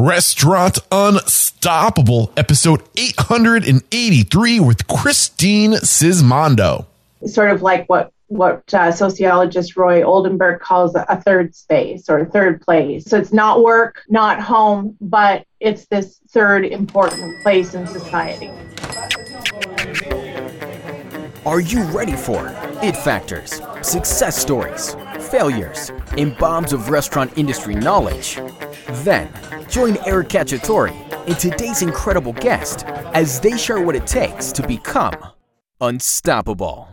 Restaurant Unstoppable, episode 883 with Christine Sismondo. Sort of like what what uh, sociologist Ray Oldenburg calls a third space or a third place. So it's not work, not home, but it's this third important place in society. Are you ready for it factors, success stories, failures, and bombs of restaurant industry knowledge? Then join Eric Cacciatore and today's incredible guest as they share what it takes to become unstoppable.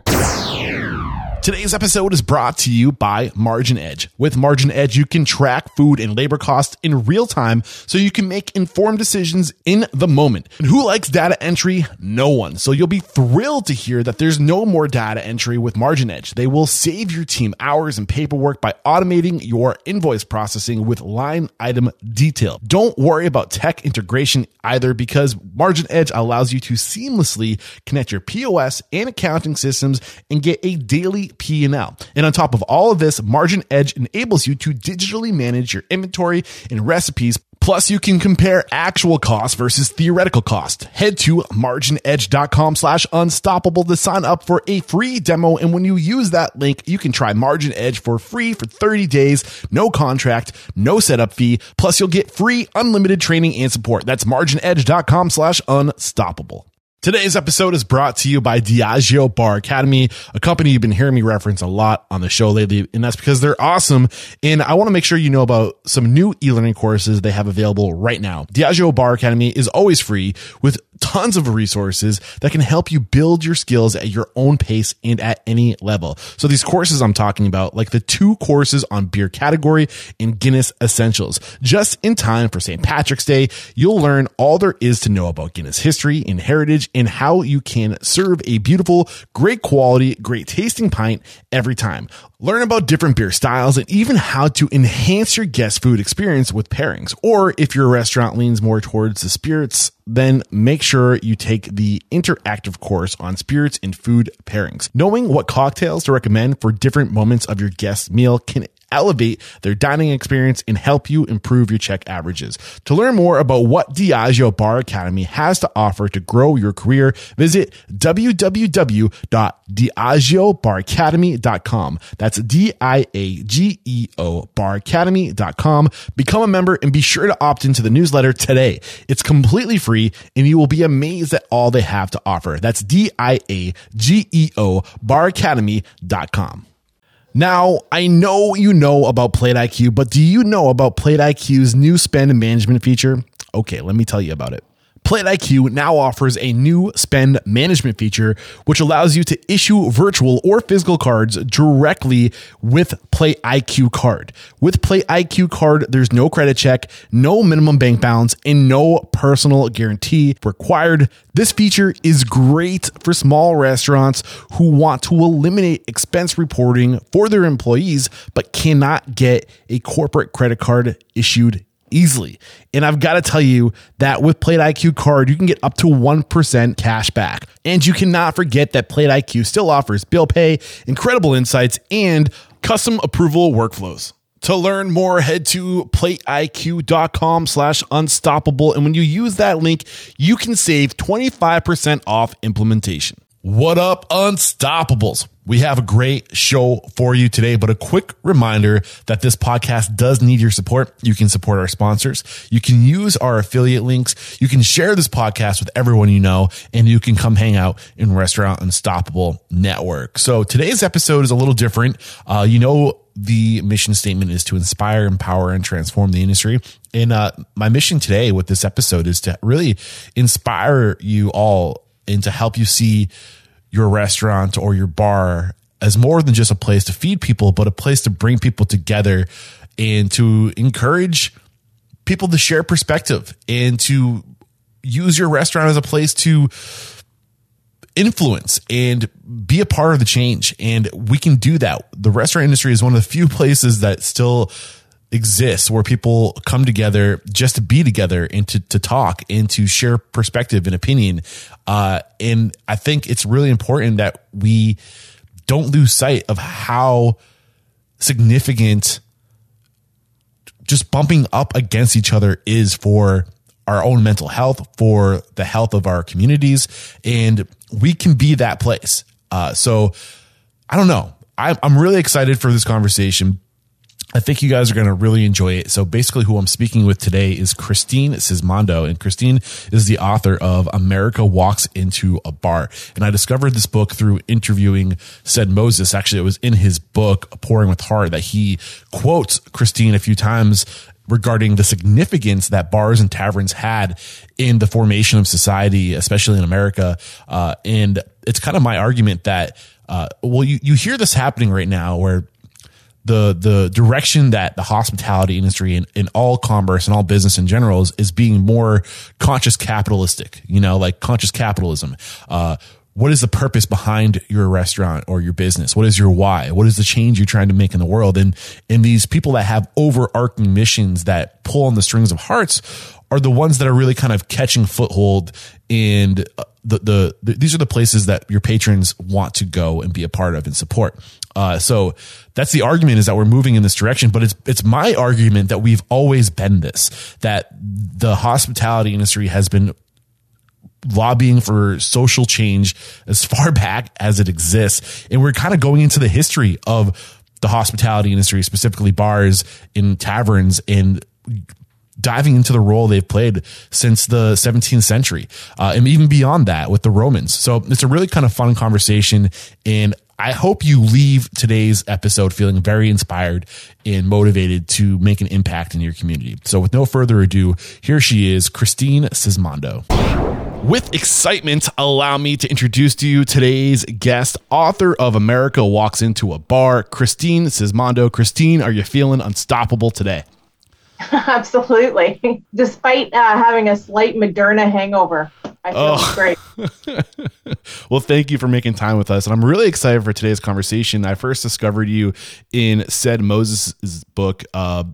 Today's episode is brought to you by Margin Edge. With Margin Edge, you can track food and labor costs in real time so you can make informed decisions in the moment. And who likes data entry? No one. So you'll be thrilled to hear that there's no more data entry with Margin Edge. They will save your team hours and paperwork by automating your invoice processing with line item detail. Don't worry about tech integration either because Margin Edge allows you to seamlessly connect your POS and accounting systems and get a daily P&L. And on top of all of this, Margin Edge enables you to digitally manage your inventory and recipes Plus, you can compare actual cost versus theoretical cost. Head to marginedge.com slash unstoppable to sign up for a free demo. And when you use that link, you can try Margin Edge for free for 30 days, no contract, no setup fee. Plus, you'll get free unlimited training and support. That's marginedge.com slash unstoppable. Today's episode is brought to you by Diageo Bar Academy, a company you've been hearing me reference a lot on the show lately, and that's because they're awesome. And I want to make sure you know about some new e-learning courses they have available right now. Diageo Bar Academy is always free with tons of resources that can help you build your skills at your own pace and at any level. So these courses I'm talking about, like the two courses on beer category and Guinness essentials, just in time for St. Patrick's Day, you'll learn all there is to know about Guinness history and heritage and how you can serve a beautiful, great quality, great tasting pint every time. Learn about different beer styles and even how to enhance your guest food experience with pairings. Or if your restaurant leans more towards the spirits, then make sure you take the interactive course on spirits and food pairings. Knowing what cocktails to recommend for different moments of your guest meal can elevate their dining experience and help you improve your check averages. To learn more about what Diageo Bar Academy has to offer to grow your career, visit www.diageobaracademy.com. That's D-I-A-G-E-O baracademy.com. Become a member and be sure to opt into the newsletter today. It's completely free and you will be amazed at all they have to offer. That's D-I-A-G-E-O baracademy.com. Now, I know you know about Plate IQ, but do you know about Plate IQ's new spend management feature? Okay, let me tell you about it. Plate IQ now offers a new spend management feature, which allows you to issue virtual or physical cards directly with Plate IQ card. With Plate IQ card, there's no credit check, no minimum bank balance, and no personal guarantee required. This feature is great for small restaurants who want to eliminate expense reporting for their employees, but cannot get a corporate credit card issued easily. And I've got to tell you that with Plate IQ card, you can get up to 1% cash back. And you cannot forget that Plate IQ still offers bill pay, incredible insights, and custom approval workflows. To learn more, head to plateiq.com slash unstoppable. And when you use that link, you can save 25% off implementation. What up, Unstoppables? We have a great show for you today, but a quick reminder that this podcast does need your support. You can support our sponsors. You can use our affiliate links. You can share this podcast with everyone you know, and you can come hang out in Restaurant Unstoppable Network. So today's episode is a little different. Uh, you know, the mission statement is to inspire, empower, and transform the industry. And uh, my mission today with this episode is to really inspire you all and to help you see your restaurant or your bar as more than just a place to feed people, but a place to bring people together and to encourage people to share perspective and to use your restaurant as a place to influence and be a part of the change. And we can do that. The restaurant industry is one of the few places that still exists where people come together just to be together and to, to talk and to share perspective and opinion. Uh, and I think it's really important that we don't lose sight of how significant just bumping up against each other is for our own mental health, for the health of our communities. And we can be that place. Uh, so I don't know. I'm, I'm really excited for this conversation. I think you guys are going to really enjoy it. So basically who I'm speaking with today is Christine Sismondo and Christine is the author of America Walks into a Bar. And I discovered this book through interviewing said Moses. Actually, it was in his book, Pouring with Heart, that he quotes Christine a few times regarding the significance that bars and taverns had in the formation of society, especially in America. Uh, and it's kind of my argument that, uh, well, you, you hear this happening right now where the the direction that the hospitality industry and, and all commerce and all business in general is, is being more conscious capitalistic, you know, like conscious capitalism. Uh, what is the purpose behind your restaurant or your business? What is your why? What is the change you're trying to make in the world? And and these people that have overarching missions that pull on the strings of hearts are the ones that are really kind of catching foothold and uh, the, the, the, these are the places that your patrons want to go and be a part of and support. Uh, so that's the argument is that we're moving in this direction, but it's, it's my argument that we've always been this, that the hospitality industry has been lobbying for social change as far back as it exists. And we're kind of going into the history of the hospitality industry, specifically bars and taverns and diving into the role they've played since the 17th century uh, and even beyond that with the Romans. So it's a really kind of fun conversation. And I hope you leave today's episode feeling very inspired and motivated to make an impact in your community. So with no further ado, here she is, Christine Sismondo. With excitement, allow me to introduce to you today's guest, author of America Walks Into a Bar, Christine Sismondo. Christine, are you feeling unstoppable today? Absolutely. Despite uh, having a slight Moderna hangover, I feel oh. great. well, thank you for making time with us. And I'm really excited for today's conversation. I first discovered you in said Moses' book, uh,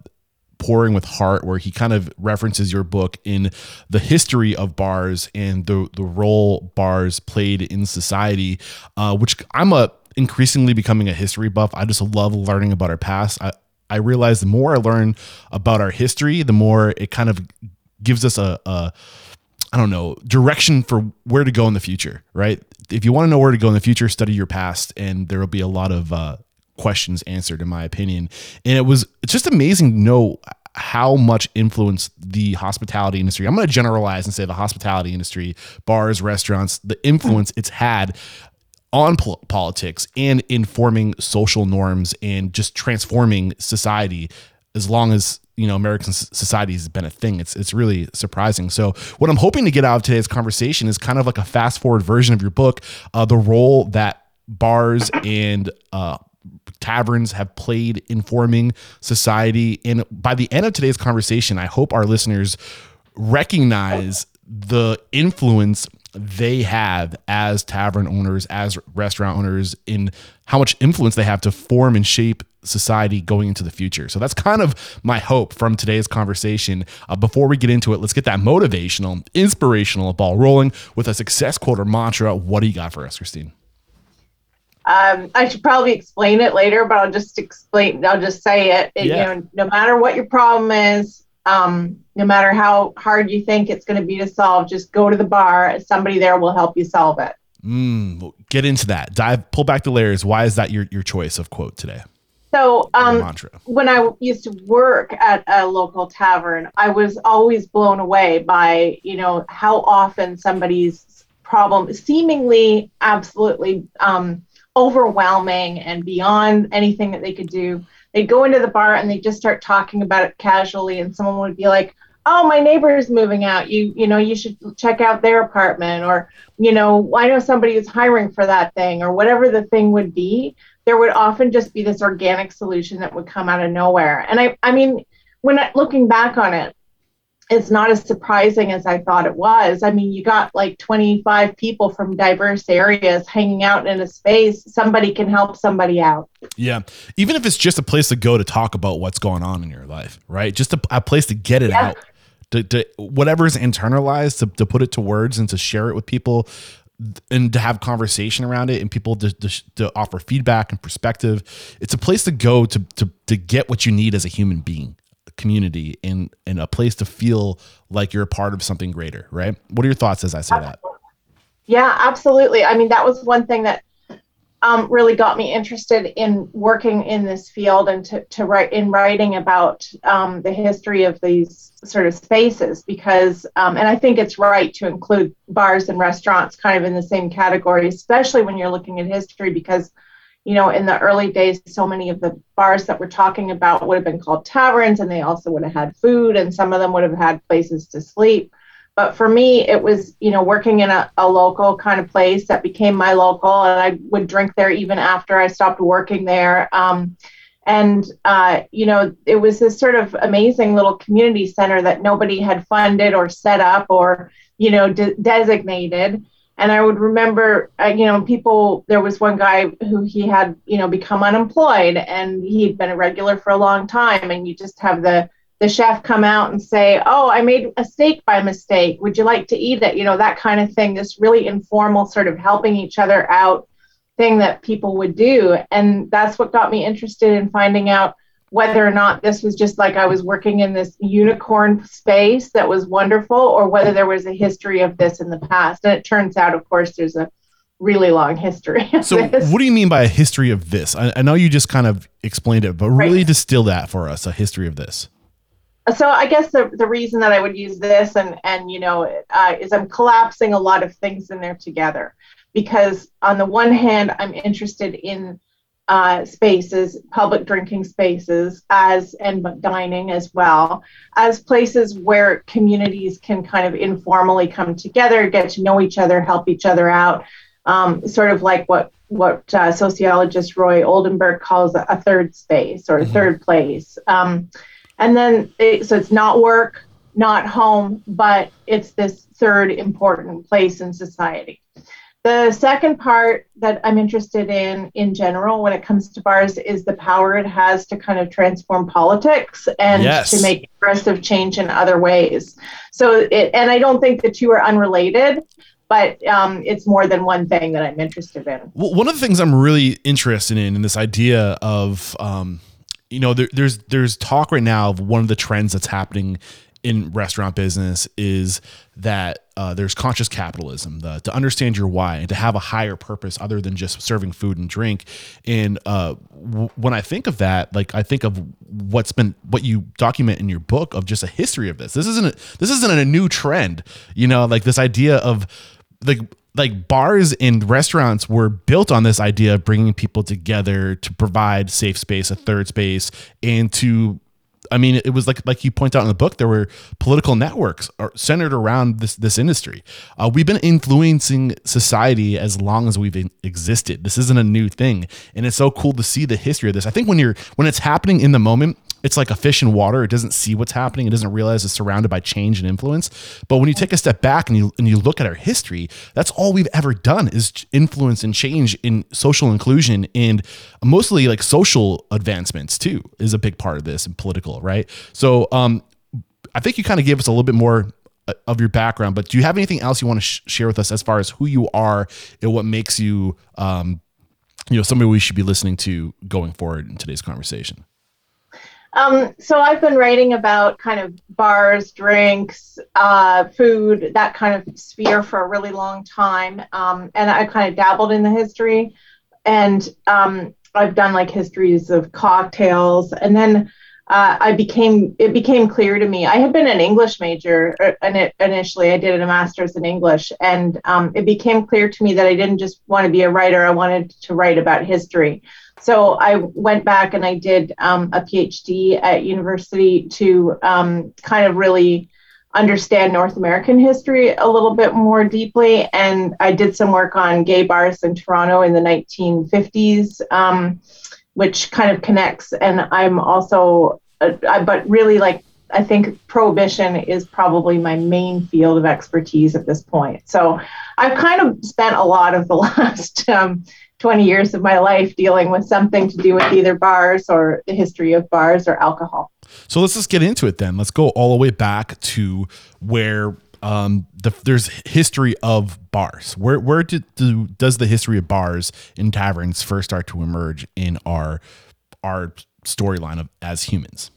pouring with heart where he kind of references your book in the history of bars and the the role bars played in society uh, which i'm a increasingly becoming a history buff i just love learning about our past i I realize the more I learn about our history, the more it kind of gives us a, a I don't know, direction for where to go in the future, right? If you want to know where to go in the future, study your past, and there will be a lot of uh, questions answered, in my opinion. And it was it's just amazing to know how much influence the hospitality industry. I'm going to generalize and say the hospitality industry, bars, restaurants, the influence it's had on pol- politics and informing social norms and just transforming society as long as you know American society has been a thing. It's it's really surprising. So what I'm hoping to get out of today's conversation is kind of like a fast forward version of your book, uh, the role that bars and uh, taverns have played in forming society. And by the end of today's conversation, I hope our listeners recognize the influence they have as tavern owners, as restaurant owners, in how much influence they have to form and shape society going into the future. So that's kind of my hope from today's conversation. Uh, before we get into it, let's get that motivational, inspirational ball rolling with a success quote or mantra. What do you got for us, Christine? Um, I should probably explain it later, but I'll just explain. I'll just say it. it yeah. You know, no matter what your problem is, um, no matter how hard you think it's going to be to solve, just go to the bar. Somebody there will help you solve it. Mm, get into that. Dive, pull back the layers. Why is that your, your choice of quote today? So, um, when I used to work at a local tavern, I was always blown away by, you know, how often somebody's problem seemingly absolutely um, overwhelming and beyond anything that they could do they'd go into the bar and they'd just start talking about it casually and someone would be like oh my neighbor is moving out. You you know you should check out their apartment or you know i know somebody who's hiring for that thing or whatever the thing would be. There would often just be this organic solution that would come out of nowhere. And i i mean when I, looking back on it it's not as surprising as I thought it was. I mean, you got like 25 people from diverse areas hanging out in a space. Somebody can help somebody out. Yeah. Even if it's just a place to go to talk about what's going on in your life, right? Just a, a place to get it yeah. out. To, to whatever is internalized to, to put it to words and to share it with people and to have conversation around it and people to, to, to, offer feedback and perspective it's a place to go to, to to get what you need as a human being community and and a place to feel like you're a part of something greater, right? What are your thoughts as I say that? Yeah, absolutely. I mean, that was one thing that um, really got me interested in working in this field and to, to write in writing about um, the history of these sort of spaces because um, and i think it's right to include bars and restaurants kind of in the same category especially when you're looking at history because you know in the early days so many of the bars that we're talking about would have been called taverns and they also would have had food and some of them would have had places to sleep but for me, it was, you know, working in a, a local kind of place that became my local, and I would drink there even after I stopped working there. Um, and, uh, you know, it was this sort of amazing little community center that nobody had funded or set up or, you know, de- designated. And I would remember, uh, you know, people, there was one guy who he had, you know, become unemployed and he'd been a regular for a long time. And you just have the, the chef come out and say, "Oh, I made a steak by mistake. Would you like to eat it?" You know, that kind of thing. This really informal sort of helping each other out thing that people would do, and that's what got me interested in finding out whether or not this was just like I was working in this unicorn space that was wonderful, or whether there was a history of this in the past. And it turns out, of course, there's a really long history. So, this. what do you mean by a history of this? I, I know you just kind of explained it, but really right. distill that for us a history of this so I guess the, the reason that I would use this and and you know uh, is I'm collapsing a lot of things in there together because on the one hand I'm interested in uh, spaces, public drinking spaces, as and dining as well as places where communities can kind of informally come together, get to know each other, help each other out, um, sort of like what what uh, sociologist Ray Oldenburg calls a, third space or a mm-hmm. third place. Um, and then, it, so it's not work, not home, but it's this third important place in society. The second part that I'm interested in in general when it comes to bars is the power it has to kind of transform politics and yes. to make progressive change in other ways. So it, and I don't think the two are unrelated, but um, it's more than one thing that I'm interested in. Well, one of the things I'm really interested in in this idea of um, you know, there, there's there's talk right now of one of the trends that's happening in restaurant business is that uh, there's conscious capitalism, the, to understand your why and to have a higher purpose other than just serving food and drink. And uh, w- when I think of that, like I think of what's been what you document in your book of just a history of this. This isn't a, this isn't a new trend, you know, like this idea of like like bars and restaurants were built on this idea of bringing people together to provide safe space, a third space, and to I mean, it was like like you point out in the book, there were political networks centered around this this industry. Uh, we've been influencing society as long as we've existed. This isn't a new thing, and it's so cool to see the history of this. I think when you're when it's happening in the moment, it's like a fish in water. It doesn't see what's happening. It doesn't realize it's surrounded by change and influence. But when you take a step back and you and you look at our history, that's all we've ever done is influence and change in social inclusion and mostly like social advancements too is a big part of this and political, right? So um, I think you kind of gave us a little bit more uh, of your background, but do you have anything else you want to sh- share with us as far as who you are and what makes you, um, you know, somebody we should be listening to going forward in today's conversation? Um, so I've been writing about kind of bars, drinks, uh, food, that kind of sphere for a really long time. Um, and I kind of dabbled in the history. And um, I've done like histories of cocktails. And then uh, I became, it became clear to me. I had been an English major and uh, initially. I did a master's in English. And um, it became clear to me that I didn't just want to be a writer, I wanted to write about history. So I went back and I did um, a PhD at university to um, kind of really understand North American history a little bit more deeply. And I did some work on gay bars in Toronto in the 1950s, um, which kind of connects. And I'm also, uh, but really like, I think prohibition is probably my main field of expertise at this point. So I've kind of spent a lot of the last um, 20 years of my life dealing with something to do with either bars or the history of bars or alcohol. So let's just get into it then. Let's go all the way back to where um, the, there's history of bars. Where where did, do, does the history of bars and taverns first start to emerge in our our storyline of as humans?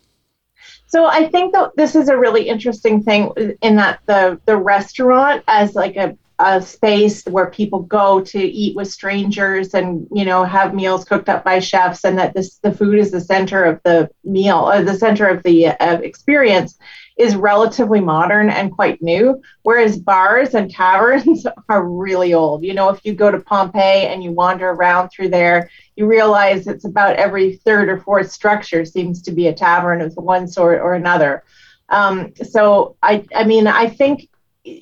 So I think that this is a really interesting thing in that the the restaurant as like a a space where people go to eat with strangers and you know have meals cooked up by chefs and that this the food is the center of the meal or the center of the uh, experience is relatively modern and quite new whereas bars and taverns are really old. You know if you go to pompeii and you wander around through there you realize it's about every third or fourth structure seems to be a tavern of one sort or another. Um, so I, I mean, I think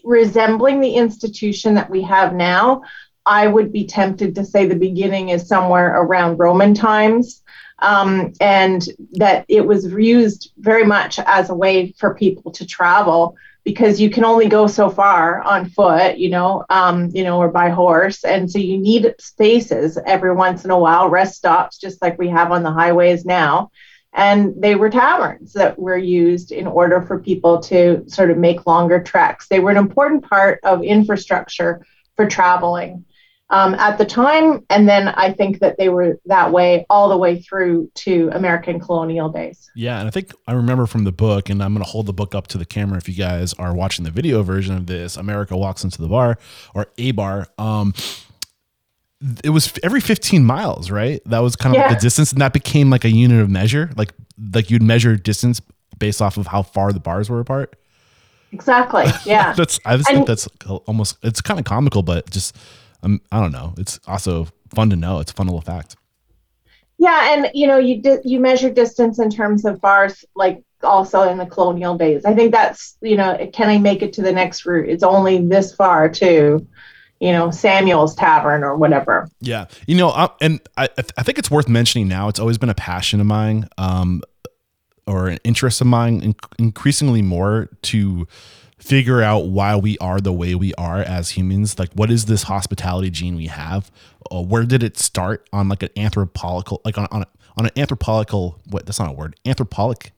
resembling the institution that we have now, I would be tempted to say the beginning is somewhere around Roman times. Um, and that it was used very much as a way for people to travel because you can only go so far on foot, you know, um, you know, or by horse, and so you need spaces every once in a while, rest stops, just like we have on the highways now and they were taverns that were used in order for people to sort of make longer treks. They were an important part of infrastructure for traveling um, at the time, and then I think that they were that way all the way through to American colonial days. Yeah, and I think I remember from the book, and I'm going to hold the book up to the camera if you guys are watching the video version of this. America walks into the bar or a bar. Um, it was every 15 miles, right? That was kind of yeah. like the distance, and that became like a unit of measure. Like like you'd measure distance based off of how far the bars were apart. Exactly. Yeah. that's I just and, think that's almost it's kind of comical, but just um, I don't know. It's also fun to know. It's a fun little fact. Yeah, and you know, you did you measure distance in terms of bars, like also in the colonial days. I think that's you know, can I make it to the next route? It's only this far too you know Samuel's Tavern or whatever. Yeah, you know, uh, and I I think it's worth mentioning now. It's always been a passion of mine, um, or an interest of mine, increasingly more to figure out why we are the way we are as humans. Like, what is this hospitality gene we have? Uh, where did it start on like an anthropological, like on on, a, on an anthropological? What? That's not a word. Anthropolic.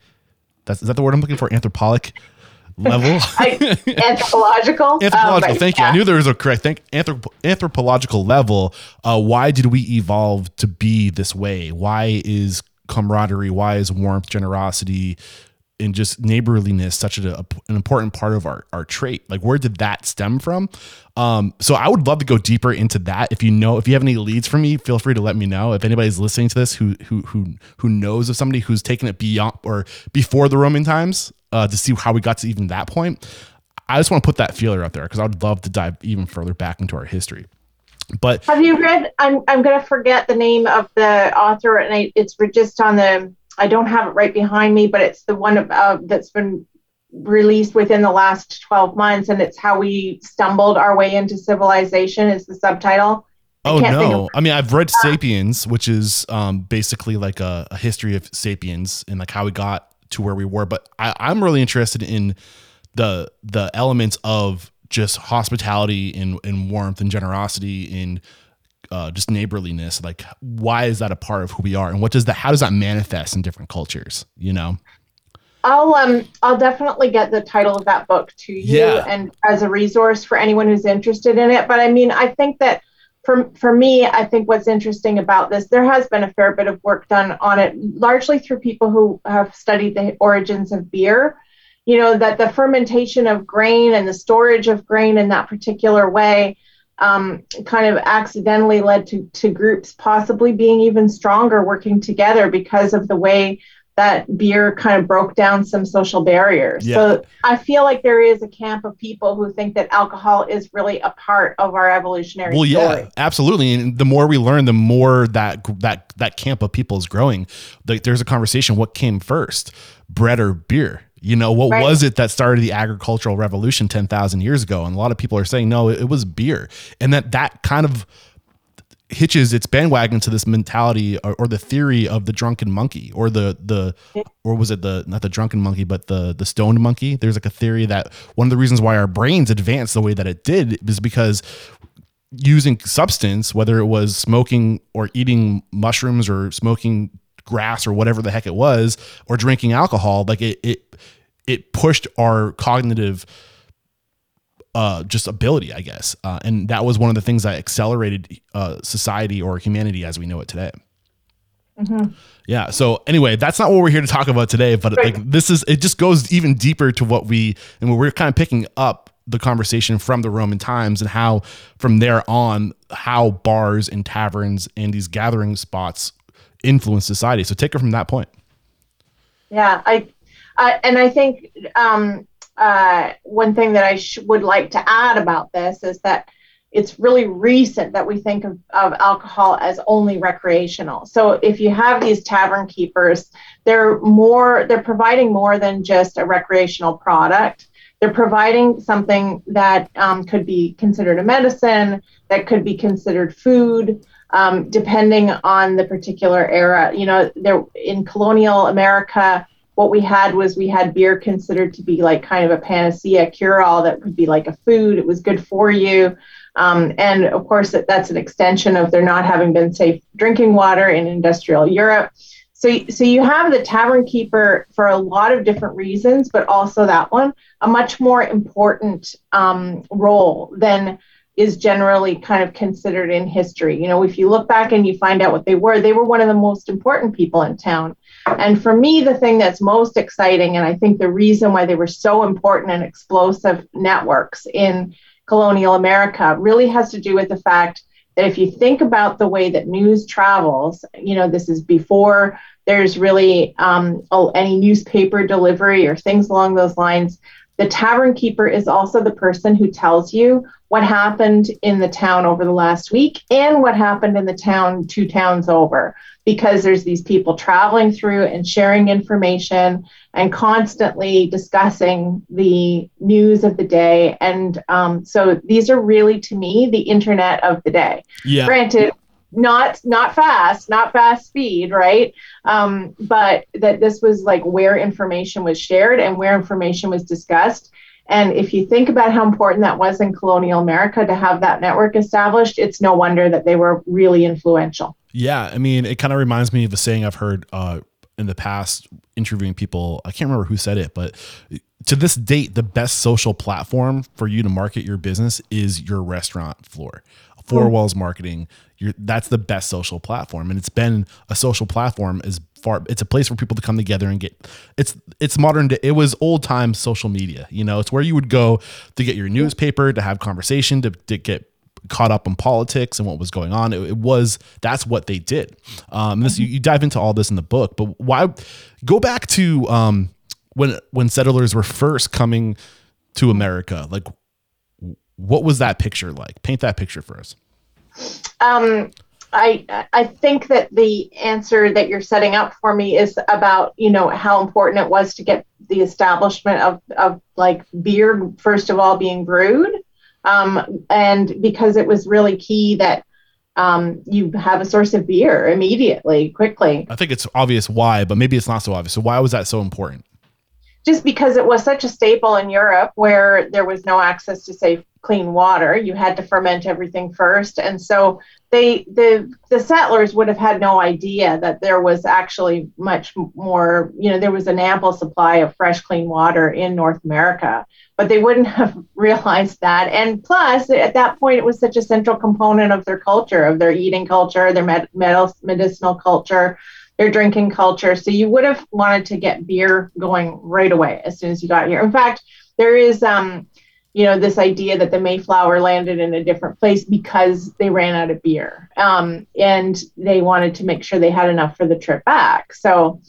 That's is that the word I'm looking for? Anthropolic level. I, anthropological. anthropological. Um, thank yeah. you. I knew there was a correct Thank Anthrop- anthropological level. Uh, why did we evolve to be this way? Why is camaraderie? Why is warmth, generosity, and just neighborliness such a, a, an important part of our, our trait? Like, where did that stem from? Um, so I would love to go deeper into that. If you know, if you have any leads for me, feel free to let me know. If anybody's listening to this who who who who knows of somebody who's taken it beyond or before the Roman times, uh, to see how we got to even that point. I just want to put that feeler out there because I would love to dive even further back into our history. But have you read? I'm I'm going to forget the name of the author, and I, it's just on the. I don't have it right behind me, but it's the one uh, that's been released within the last 12 months, and it's how we stumbled our way into civilization. Is the subtitle? oh no! I mean, I've read uh, *Sapiens*, which is um, basically like a, a history of sapiens and like how we got to where we were. But I, I'm really interested in the the elements of just hospitality and, and warmth and generosity and uh, just neighborliness. Like, why is that a part of who we are, and what does that? How does that manifest in different cultures? You know. I'll um I'll definitely get the title of that book to you yeah. and as a resource for anyone who's interested in it. But I mean, I think that for for me, I think what's interesting about this, there has been a fair bit of work done on it, largely through people who have studied the origins of beer. You know that the fermentation of grain and the storage of grain in that particular way um, kind of accidentally led to to groups possibly being even stronger working together because of the way that beer kind of broke down some social barriers. Yeah. So I feel like there is a camp of people who think that alcohol is really a part of our evolutionary. Well, story. yeah, absolutely. And the more we learn, the more that that that camp of people is growing. Like there's a conversation: what came first, bread or beer? You know, what right. was it that started the agricultural revolution 10,000 years ago? And a lot of people are saying, no, it, it was beer. And that that kind of hitches its bandwagon to this mentality or, or, the theory of the drunken monkey or the the or was it the not the drunken monkey but the the stoned monkey? There's like a theory that one of the reasons why our brains advanced the way that it did is because using substance whether it was smoking or eating mushrooms or smoking grass or whatever the heck it was or drinking alcohol like it it it pushed our cognitive uh, just ability, I guess. Uh, and that was one of the things that accelerated uh, society or humanity as we know it today. Mm-hmm. Yeah. So anyway, that's not what we're here to talk about today. But right. like this is, it just goes even deeper to what we and we're kind of picking up the conversation from the Roman times and how from there on how bars and taverns and these gathering spots influence society. So take it from that point. Yeah, I, I and I think um, uh, one thing that I sh- would like to add about this is that it's really recent that we think of, of alcohol as only recreational. So if you have these tavern keepers, they're more they're providing more than just a recreational product. They're providing something that um, could be considered a medicine, that could be considered food, um, depending on the particular era. You know, there in colonial America, what we had was we had beer considered to be like kind of a panacea cure all that could be like a food. It was good for you. Um, and of course, that, that's an extension of there not having been safe drinking water in industrial Europe. So, so you have the tavern keeper for a lot of different reasons, but also that one, a much more important um, role than is generally kind of considered in history. You know, if you look back and you find out what they were, they were one of the most important people in town. And for me, the thing that's most exciting, and I think the reason why they were so important and explosive networks in colonial America really has to do with the fact that if you think about the way that news travels, you know, this is before there's really um, any newspaper delivery or things along those lines. The tavern keeper is also the person who tells you what happened in the town over the last week and what happened in the town two towns over because there's these people traveling through and sharing information and constantly discussing the news of the day. And um, so these are really to me the internet of the day. Yeah. Granted not not fast not fast speed right um, but that this was like where information was shared and where information was discussed and if you think about how important that was in colonial America to have that network established, it's no wonder that they were really influential. Yeah. I mean, it kind of reminds me of a saying I've heard uh, in the past interviewing people. I can't remember who said it, but to this date, the best social platform for you to market your business is your restaurant floor. Four walls marketing, you're that's the best social platform. And it's been a social platform as far it's a place for people to come together and get it's it's modern day it was old time social media you know? It's where you would go to get your newspaper to have conversation to, to get caught up in politics and what was going on. It, it was that's what they did. Um this you, you, dive into all this in the book but why go back to um when when settlers were first coming to america like what was that picture like paint that picture for us um I I think that the answer that you're setting up for me is about you know how important it was to get the establishment of of like beer first of all being brewed, um, and because it was really key that um, you have a source of beer immediately, quickly. I think it's obvious why, but maybe it's not so obvious. So why was that so important? Just because it was such a staple in Europe, where there was no access to safe clean water. You had to ferment everything first. And so they the the settlers would have had no idea that there was actually much more, you know, there was an ample supply of fresh clean water in North America, but they wouldn't have realized that. And plus, at that point it was such a central component of their culture, of their eating culture, their med- medicinal culture their drinking culture. So you would have wanted to get beer going right away as soon as you got here. In fact, there is um, you know this idea that the mayflower landed in a different place because they ran out of beer um, and they wanted to make sure they had enough for the trip back so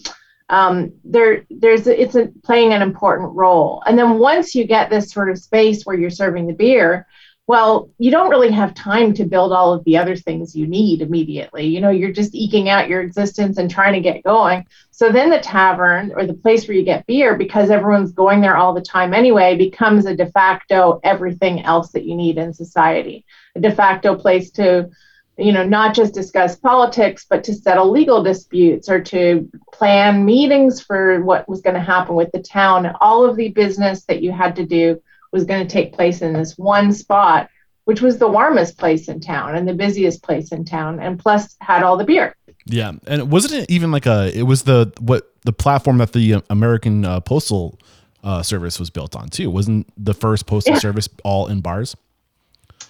um, there there's it's a, playing an important role and then once you get this sort of space where you're serving the beer well, you don't really have time to build all of the other things you need immediately. You know, you're just eking out your existence and trying to get going. So then the tavern or the place where you get beer, because everyone's going there all the time anyway, becomes a de facto everything else that you need in society. A de facto place to, you know, not just discuss politics, but to settle legal disputes or to plan meetings for what was going to happen with the town. All of the business that you had to do was going to take place in this one spot, which was the warmest place in town and the busiest place in town, and plus had all the beer. Yeah, and wasn't it even like a? It was the what the platform that the American uh, Postal uh, Service was built on too. Wasn't the first postal yeah. service all in bars?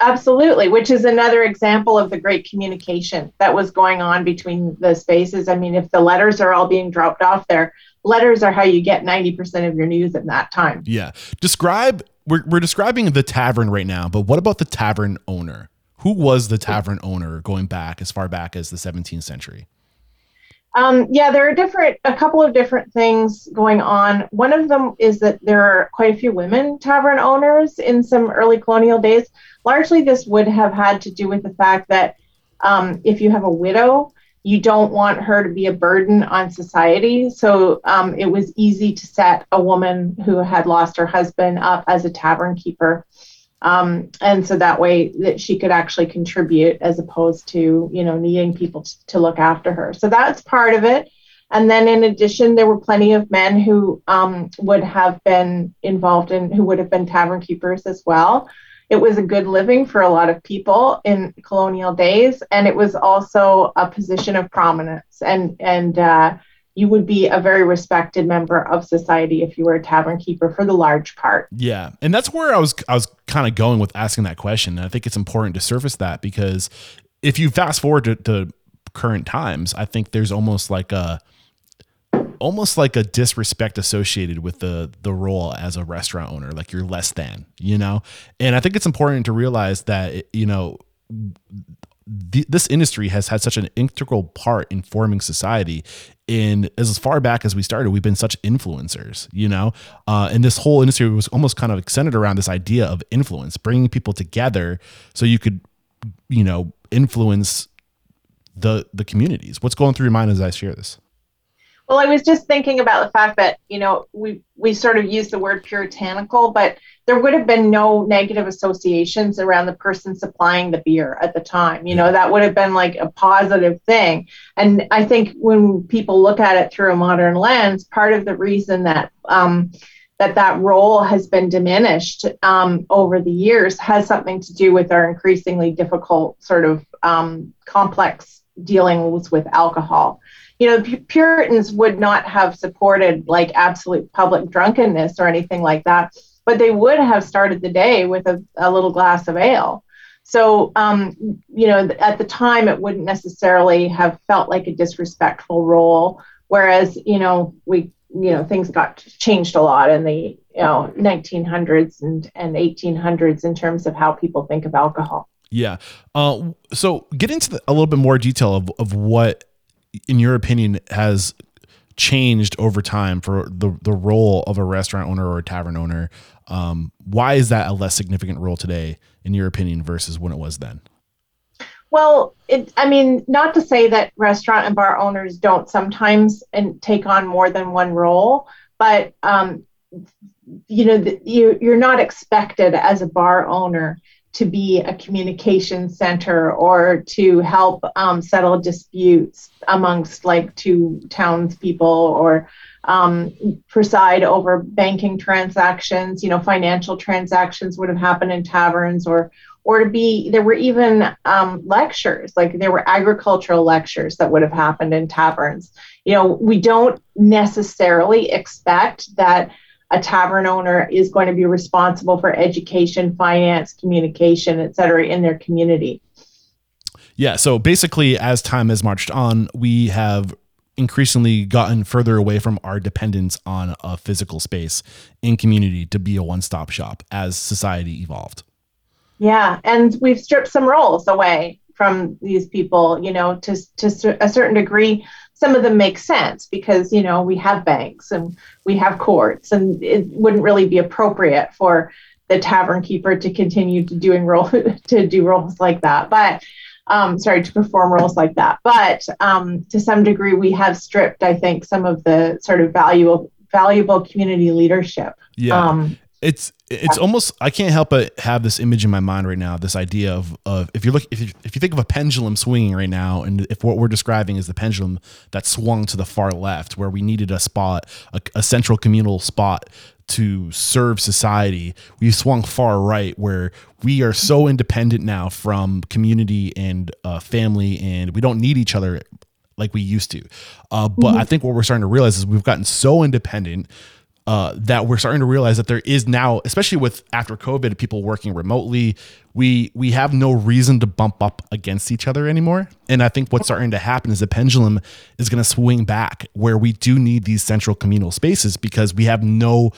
Absolutely, which is another example of the great communication that was going on between the spaces. I mean, if the letters are all being dropped off there, letters are how you get 90% of your news at that time. Yeah. Describe, we're, we're describing the tavern right now, but what about the tavern owner? Who was the tavern owner going back as far back as the 17th century? Um, yeah, there are different, a couple of different things going on. One of them is that there are quite a few women tavern owners in some early colonial days. Largely, this would have had to do with the fact that um, if you have a widow, you don't want her to be a burden on society. So um, it was easy to set a woman who had lost her husband up as a tavern keeper. Um, and so that way that she could actually contribute as opposed to you know needing people to, to look after her so that's part of it and then in addition there were plenty of men who um, would have been involved in who would have been tavern keepers as well it was a good living for a lot of people in colonial days and it was also a position of prominence and and uh, you would be a very respected member of society if you were a tavern keeper for the large part. Yeah. And that's where I was I was kind of going with asking that question. And I think it's important to surface that because if you fast forward to, to current times, I think there's almost like a almost like a disrespect associated with the the role as a restaurant owner like you're less than you know? And i think it's important to realize that you know this industry has had such an integral part in forming society. In as far back as we started we've been such influencers you know? Uh, and this whole industry was almost kind of centered around this idea of influence bringing people together so you could you know influence the the communities. What's going through your mind as i share this well, I was just thinking about the fact that, you know, we, we sort of use the word puritanical, but there would have been no negative associations around the person supplying the beer at the time. You know, that would have been like a positive thing. And I think when people look at it through a modern lens, part of the reason that, um, that that role has been diminished um, over the years has something to do with our increasingly difficult sort of um, complex dealings with alcohol you know, Puritans would not have supported like absolute public drunkenness or anything like that, but they would have started the day with a, a little glass of ale. So, um, you know, at the time, it wouldn't necessarily have felt like a disrespectful role. Whereas, you know, we, you know, things got changed a lot in the, you know, 1900s and, and 1800s in terms of how people think of alcohol. Yeah. Uh, so get into the, a little bit more detail of, of what in your opinion, has changed over time for the the role of a restaurant owner or a tavern owner? Um, why is that a less significant role today, in your opinion, versus when it was then? Well, it, I mean, not to say that restaurant and bar owners don't sometimes and take on more than one role, but um, you know, the, you, you're not expected as a bar owner to be a communication center or to help um, settle disputes amongst like two townspeople or um, preside over banking transactions. You know, financial transactions would have happened in taverns or or to be there were even um, lectures like there were agricultural lectures that would have happened in taverns you know we don't necessarily expect that a tavern owner is going to be responsible for education, finance, communication, et cetera, in their community. Yeah. So basically, as time has marched on, we have increasingly gotten further away from our dependence on a physical space in community to be a one stop shop as society evolved. Yeah. And we've stripped some roles away from these people, you know, to, to a certain degree some of them make sense because you know we have banks and we have courts and it wouldn't really be appropriate for the tavern keeper to continue to doing role to do roles like that. But um, sorry to perform roles like that. But um, to some degree we have stripped i think some of the sort of valuable valuable community leadership. Yeah. Um, it's it's almost I can't help but have this image in my mind right now. This idea of of if you look if you, if you think of a pendulum swinging right now, and if what we're describing is the pendulum that swung to the far left, where we needed a spot, a, a central communal spot to serve society, we swung far right, where we are so independent now from community and uh, family, and we don't need each other like we used to. Uh, but mm-hmm. I think what we're starting to realize is we've gotten so independent uh, that we're starting to realize that there is now, especially with after COVID, people working remotely, we we have no reason to bump up against each other anymore. And I think what's starting to happen is the pendulum is going to swing back where we do need these central communal spaces because we have no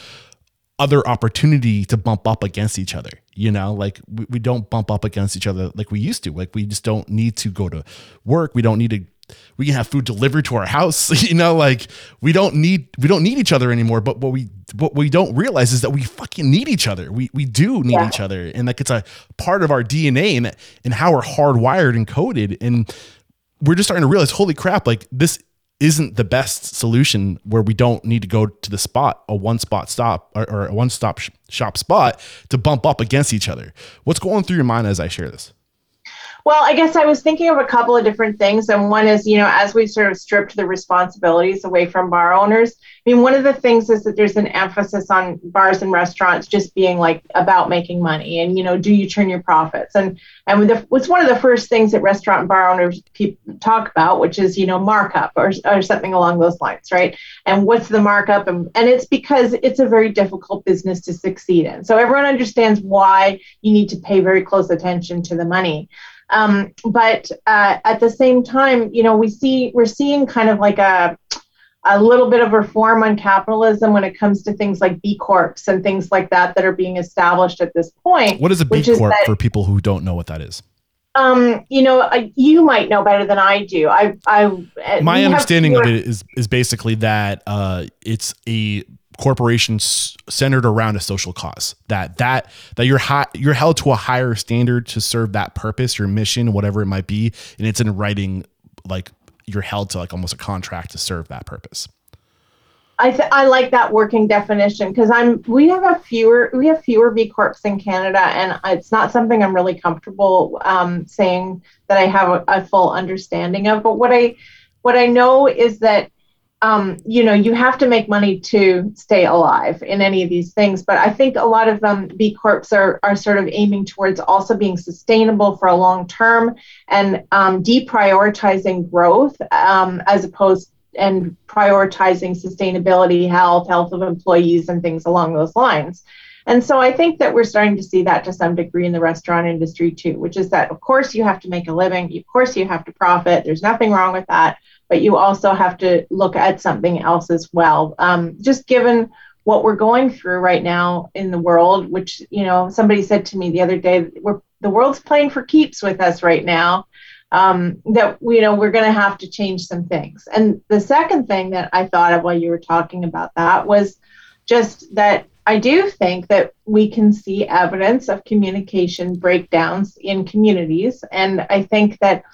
other opportunity to bump up against each other. You know, like we, we don't bump up against each other like we used to. Like we just don't need to go to work. We don't need to we can have food delivered to our house you know like we don't need we don't need each other anymore but what we what we don't realize is that we fucking need each other we we do need yeah. each other and like it's a part of our dna and and how we're hardwired and coded and we're just starting to realize holy crap like this isn't the best solution where we don't need to go to the spot, a one spot stop or, or a one stop sh- shop spot to bump up against each other. What's going through your mind as I share this? Well, I guess I was thinking of a couple of different things. And one is, you know, as we sort of stripped the responsibilities away from bar owners, I mean, one of the things is that there's an emphasis on bars and restaurants just being like about making money and, you know, do you turn your profits? And and the, it's one of the first things that restaurant and bar owners talk about, which is, you know, markup or, or something along those lines, right? And what's the markup? And, and it's because it's a very difficult business to succeed in. So everyone understands why you need to pay very close attention to the money. Um, but uh, at the same time, you know, we see we're seeing kind of like a a little bit of reform on capitalism when it comes to things like B Corps and things like that that are being established at this point. What is a B Corp that, for people who don't know what that is? Um, you know, you might know better than I do. I, I, my understanding of it is is basically that uh, it's a corporations centered around a social cause that that that you're high, you're held to a higher standard to serve that purpose your mission whatever it might be and it's in writing like you're held to like almost a contract to serve that purpose I th- I like that working definition because I'm we have a fewer we have fewer B corps in Canada and it's not something I'm really comfortable um, saying that I have a, a, full understanding of. But what I what I know is that um, you know, you have to make money to stay alive in any of these things. But I think a lot of them, B Corps are, are sort of aiming towards also being sustainable for a long term and um, deprioritizing growth um, as opposed and prioritizing sustainability, health, health of employees, and things along those lines. And so I think that we're starting to see that to some degree in the restaurant industry too, which is that, of course, you have to make a living. Of course, you have to profit. There's nothing wrong with that but you also have to look at something else as well. Um, just given what we're going through right now in the world, which you know somebody said to me the other day, we're the world's playing for keeps with us right now. Um, that you know we're going to have to change some things. And the second thing that I thought of while you were talking about that was just that I do think that we can see evidence of communication breakdowns in communities, and I think that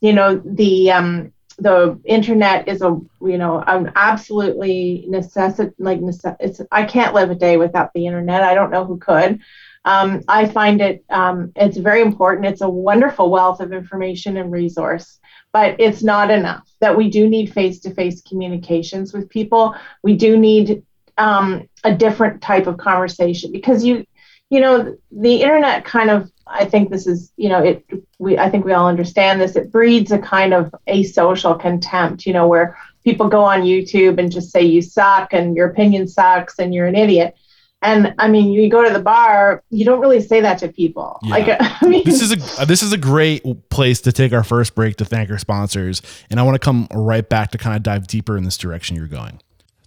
you know the um, the internet is a you know an absolutely necessity like necess- it's I can't live a day without the internet. I don't know who could. Um, I find it um, it's very important. It's a wonderful wealth of information and resource, but it's not enough. That we do need face-to-face communications with people. We do need um, a different type of conversation because you you know the internet kind of I think this is, you know, it. We I think we all understand this. It breeds a kind of asocial contempt, you know, where people go on YouTube and just say you suck and your opinion sucks and you're an idiot. And I mean, you go to the bar, you don't really say that to people. Yeah. Like, I mean, this is a uh, this is a great place to take our first break to thank our sponsors, and I want to come right back to kind of dive deeper in this direction you're going.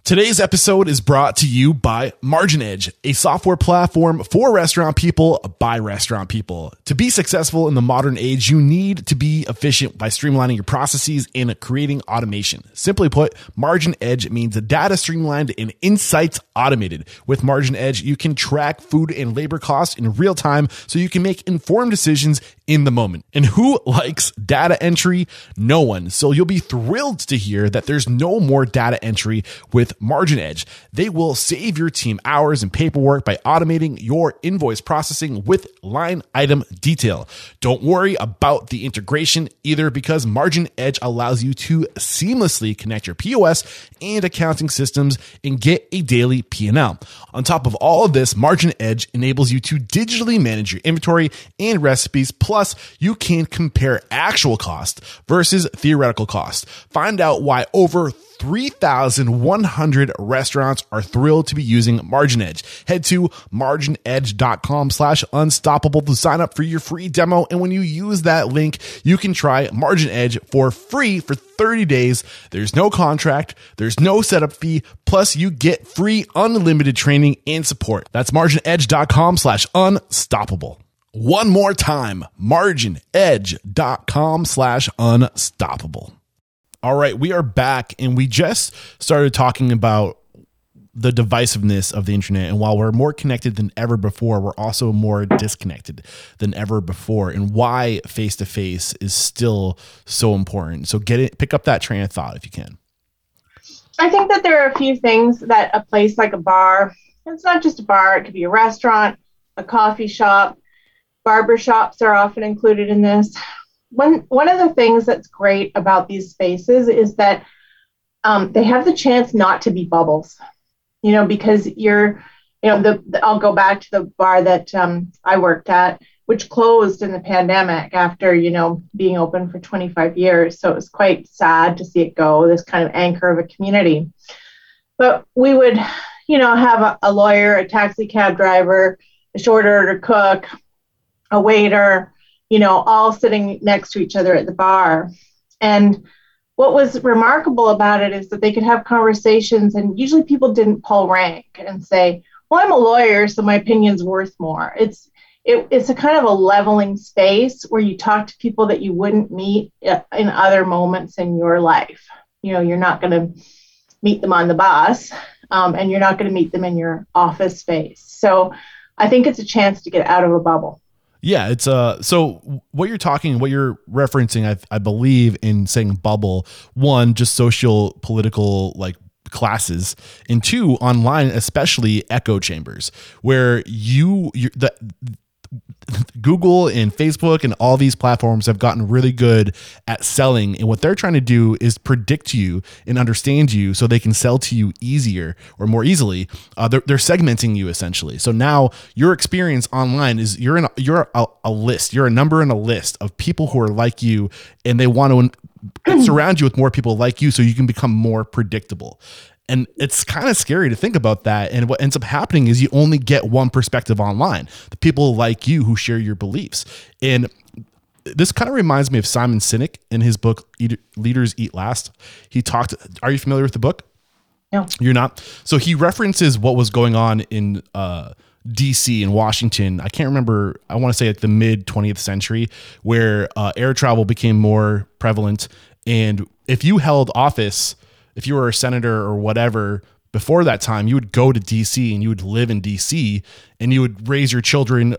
Today's episode is brought to you by Margin Edge, a software platform for restaurant people by restaurant people. To be successful in the modern age, you need to be efficient by streamlining your processes and creating automation. Simply put, Margin Edge means data streamlined and insights automated. With Margin Edge, you can track food and labor costs in real time so you can make informed decisions in the moment. And who likes data entry? No one. So you'll be thrilled to hear that there's no more data entry with Margin Edge. They will save your team hours and paperwork by automating your invoice processing with line item detail. Don't worry about the integration either because Margin Edge allows you to seamlessly connect your POS and accounting systems and get a daily P&L. On top of all of this, Margin Edge enables you to digitally manage your inventory and recipes plus you can compare actual cost versus theoretical cost. Find out why over 3,100 1,600 restaurants are thrilled to be using Margin Edge. Head to marginedge.com slash unstoppable to sign up for your free demo. And when you use that link, you can try Margin Edge for free for 30 days. There's no contract. There's no setup fee. Plus you get free unlimited training and support. That's marginedge.com slash unstoppable. One more time, marginedge.com slash unstoppable. All right, we are back and we just started talking about the divisiveness of the internet. And while we're more connected than ever before, we're also more disconnected than ever before, and why face to face is still so important. So get it, pick up that train of thought if you can. I think that there are a few things that a place like a bar, it's not just a bar, it could be a restaurant, a coffee shop, barber shops are often included in this. One, one of the things that's great about these spaces is that um, they have the chance not to be bubbles you know, because you're, you know, the, the I'll go back to the bar that um, I worked at, which closed in the pandemic after, you know, being open for 25 years. So it was quite sad to see it go, this kind of anchor of a community. But we would, you know, have a, a lawyer, a taxi cab driver, a short order cook, a waiter, you know, all sitting next to each other at the bar. And what was remarkable about it is that they could have conversations, and usually people didn't pull rank and say, "Well, I'm a lawyer, so my opinion's worth more." It's it, it's a kind of a leveling space where you talk to people that you wouldn't meet uh, in other moments in your life. You know, you're not going to meet them on the bus, um, and you're not going to meet them in your office space. So, I think it's a chance to get out of a bubble. Yeah, it's uh so what you're talking what you're referencing I I believe in saying bubble one just social political like classes and two online especially echo chambers where you you the Google and Facebook and all these platforms have gotten really good at selling. And what they're trying to do is predict you and understand you so they can sell to you easier or more easily. Uh, they're, they're segmenting you essentially. So now your experience online is you're in a, you're a, a list, you're a number in a list of people who are like you and they want to surround you with more people like you so you can become more predictable. And it's kind of scary to think about that. And what ends up happening is you only get one perspective online the people like you who share your beliefs. And this kind of reminds me of Simon Sinek in his book, Leaders Eat Last. He talked, are you familiar with the book? No. You're not? So he references what was going on in, uh, DC in Washington. I can't remember. I want to say like the mid 20th century, where uh, air travel became more prevalent. And if you held office if you were a senator or whatever before that time, you would go to DC and you would live in DC and you would raise your children.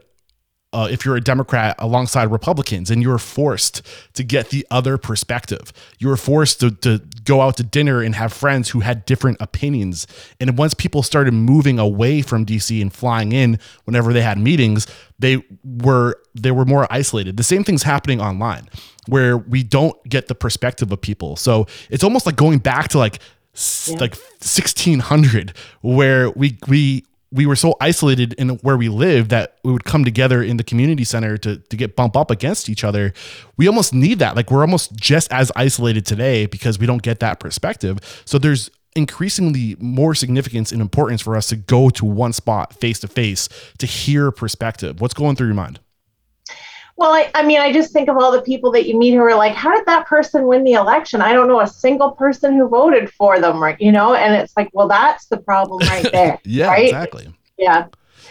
Uh, if you're a Democrat alongside Republicans and you're forced to get the other perspective, you were forced to, to go out to dinner and have friends who had different opinions. And once people started moving away from DC and flying in whenever they had meetings, they were they were more isolated. The same thing's happening online where we don't get the perspective of people. So it's almost like going back to like yeah. like 1600 where we we we were so isolated in where we live that we would come together in the community center to, to get bump up against each other. We almost need that. Like we're almost just as isolated today because we don't get that perspective. So there's increasingly more significance and importance for us to go to one spot face to face to hear perspective. What's going through your mind? Well, I, I, mean, I just think of all the people that you meet who are like, how did that person win the election? I don't know a single person who voted for them, right? You know, and it's like, well, that's the problem right there. yeah, right? exactly. Yeah.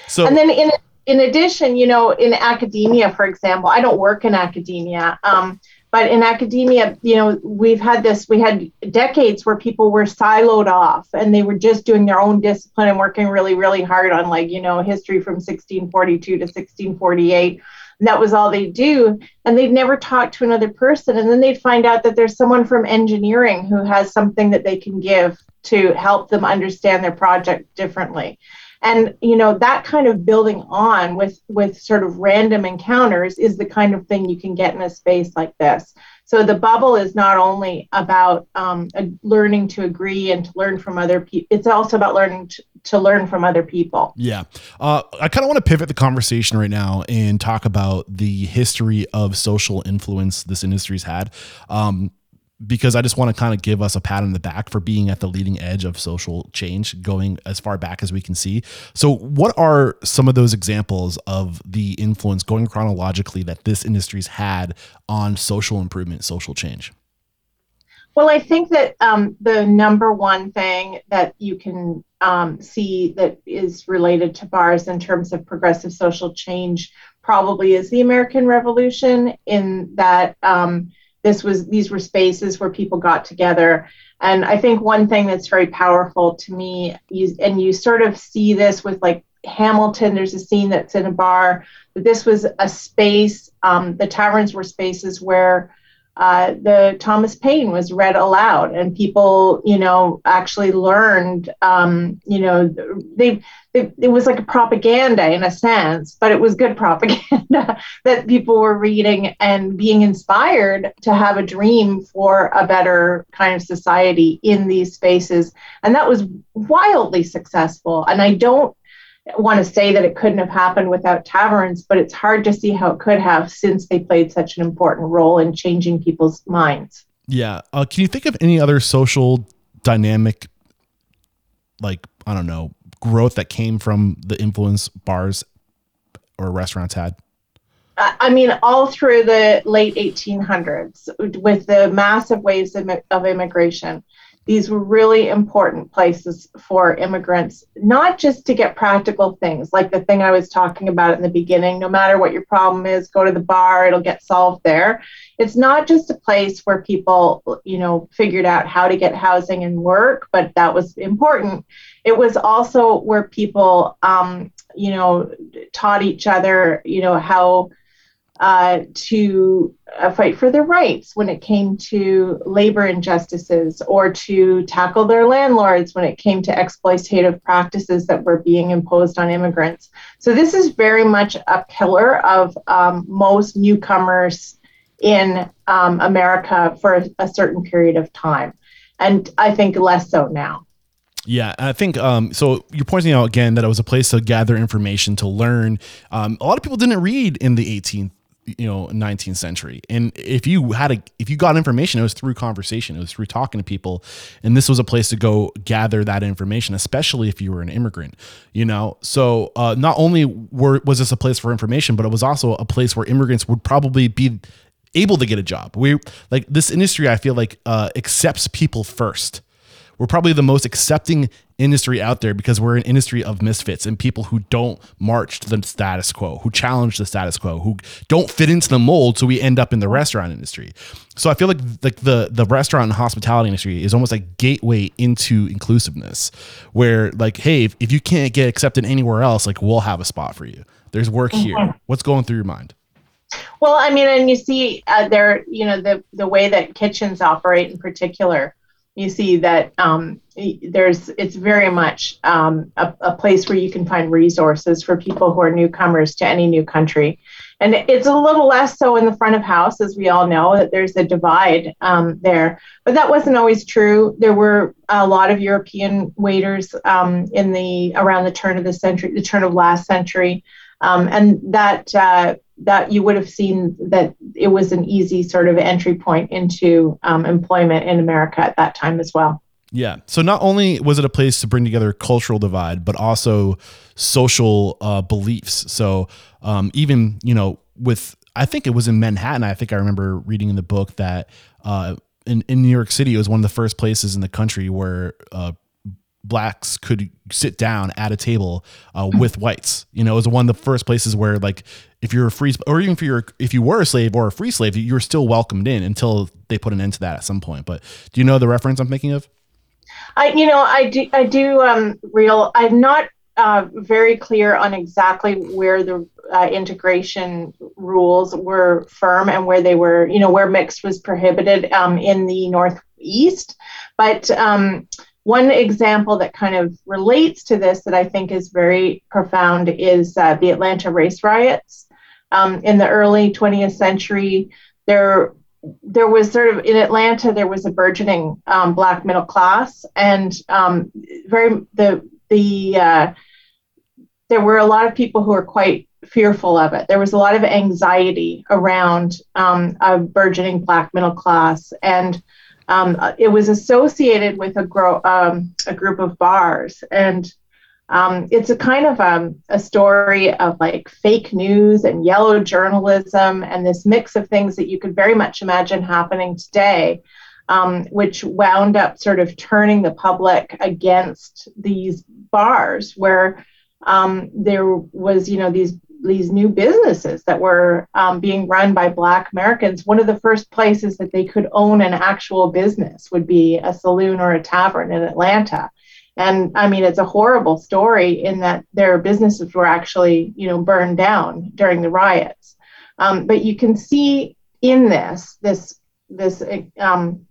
So, and then in in addition, you know, in academia, for example, I don't work in academia, um, but in academia, you know, we've had this, we had decades where people were siloed off and they were just doing their own discipline and working really, really hard on, like, you know, history from 1642 to 1648 and that was all they do. And they'd never talk to another person. And then they'd find out that there's someone from engineering who has something that they can give to help them understand their project differently and you know that kind of building on with with sort of random encounters is the kind of thing you can get in a space like this so the bubble is not only about um, learning to agree and to learn from other people, it's also about learning to, to learn from other people. Yeah. Uh, I kind of want to pivot the conversation right now and talk about the history of social influence this industry's had. Um, because I just want to kind of give us a pat on the back for being at the leading edge of social change, going as far back as we can see. So, what are some of those examples of the influence going chronologically that this industry's had on social improvement, social change? Well, I think that um, the number one thing that you can um, see that is related to bars in terms of progressive social change probably is the American Revolution, in that um, this was these were spaces where people got together. And I think one thing that's very powerful to me, you, and you sort of see this with like Hamilton. There's a scene that's in a bar. But this was a space. Um, the taverns were spaces where uh, the Thomas Paine was read aloud, and people, you know, actually learned. Um, you know, they, they, it was like a propaganda in a sense, but it was good propaganda that people were reading and being inspired to have a dream for a better kind of society in these spaces, and that was wildly successful. And I don't want to say that it couldn't have happened without taverns, but it's hard to see how it could have since they played such an important role in changing people's minds. Yeah. Uh, can you think of any other social dynamic, like, I don't know, growth that came from the influence bars or restaurants had? I mean, all through the late 1800s, with the massive waves of immigration, these were really important places for immigrants, not just to get practical things like the thing I was talking about in the beginning. No matter what your problem is, go to the bar, it'll get solved there. It's not just a place where people, you know, figured out how to get housing and work, but that was important. It was also where people, um, you know, taught each other, you know, how uh, to uh, fight for their rights when it came to labor injustices or to tackle their landlords when it came to exploitative practices that were being imposed on immigrants. So, this is very much a pillar of um, most newcomers in um, America for a, a certain period of time. And I think less so now. Yeah, I think um, so. You're pointing out again that it was a place to gather information, to learn. Um, a lot of people didn't read in the 18th you know 19th century and if you had a if you got information it was through conversation it was through talking to people and this was a place to go gather that information especially if you were an immigrant you know so uh, not only were was this a place for information but it was also a place where immigrants would probably be able to get a job we like this industry i feel like uh, accepts people first we're probably the most accepting industry out there because we're an industry of misfits and people who don't march to the status quo, who challenge the status quo, who don't fit into the mold. So we end up in the restaurant industry. So I feel like like the the restaurant and hospitality industry is almost like gateway into inclusiveness, where like, hey, if, if you can't get accepted anywhere else, like we'll have a spot for you. There's work mm-hmm. here. What's going through your mind? Well, I mean, and you see uh, there, you know, the the way that kitchens operate in particular you see that um, there's it's very much um, a, a, place where you can find resources for people who are newcomers to any new country. And it's a little less so in the front of house as we all know that there's a divide um, there. But that wasn't always true. There were a lot of european waiters um, in the around the turn of the century the turn of last century. Um, and that uh, that you would have seen that it was an easy sort of entry point into um, employment in America at that time as well. Yeah. So not only was it a place to bring together cultural divide, but also social uh, beliefs. So um, even you know with I think it was in Manhattan. I think I remember reading in the book that uh, in in New York City it was one of the first places in the country where uh, blacks could sit down at a table uh, with whites. You know, it was one of the first places where like if you're a free or even if you're if you were a slave or a free slave, you were still welcomed in until they put an end to that at some point. But do you know the reference I'm thinking of? I you know I do I do um real I'm not uh, very clear on exactly where the uh, integration rules were firm and where they were you know where mixed was prohibited um, in the northeast, but um, one example that kind of relates to this that I think is very profound is uh, the Atlanta race riots. Um, in the early 20th century, there there was sort of in Atlanta there was a burgeoning um, black middle class, and um, very the the uh, there were a lot of people who were quite fearful of it. There was a lot of anxiety around um, a burgeoning black middle class, and um, it was associated with a, gro- um, a group of bars. And um, it's a kind of um, a story of like fake news and yellow journalism and this mix of things that you could very much imagine happening today, um, which wound up sort of turning the public against these bars where um, there was, you know, these these new businesses that were um, being run by Black Americans. One of the first places that they could own an actual business would be a saloon or a tavern in Atlanta and I mean, it's a horrible story in that their businesses were actually, you know, burned down during the riots. Um, but you can see in this this this um,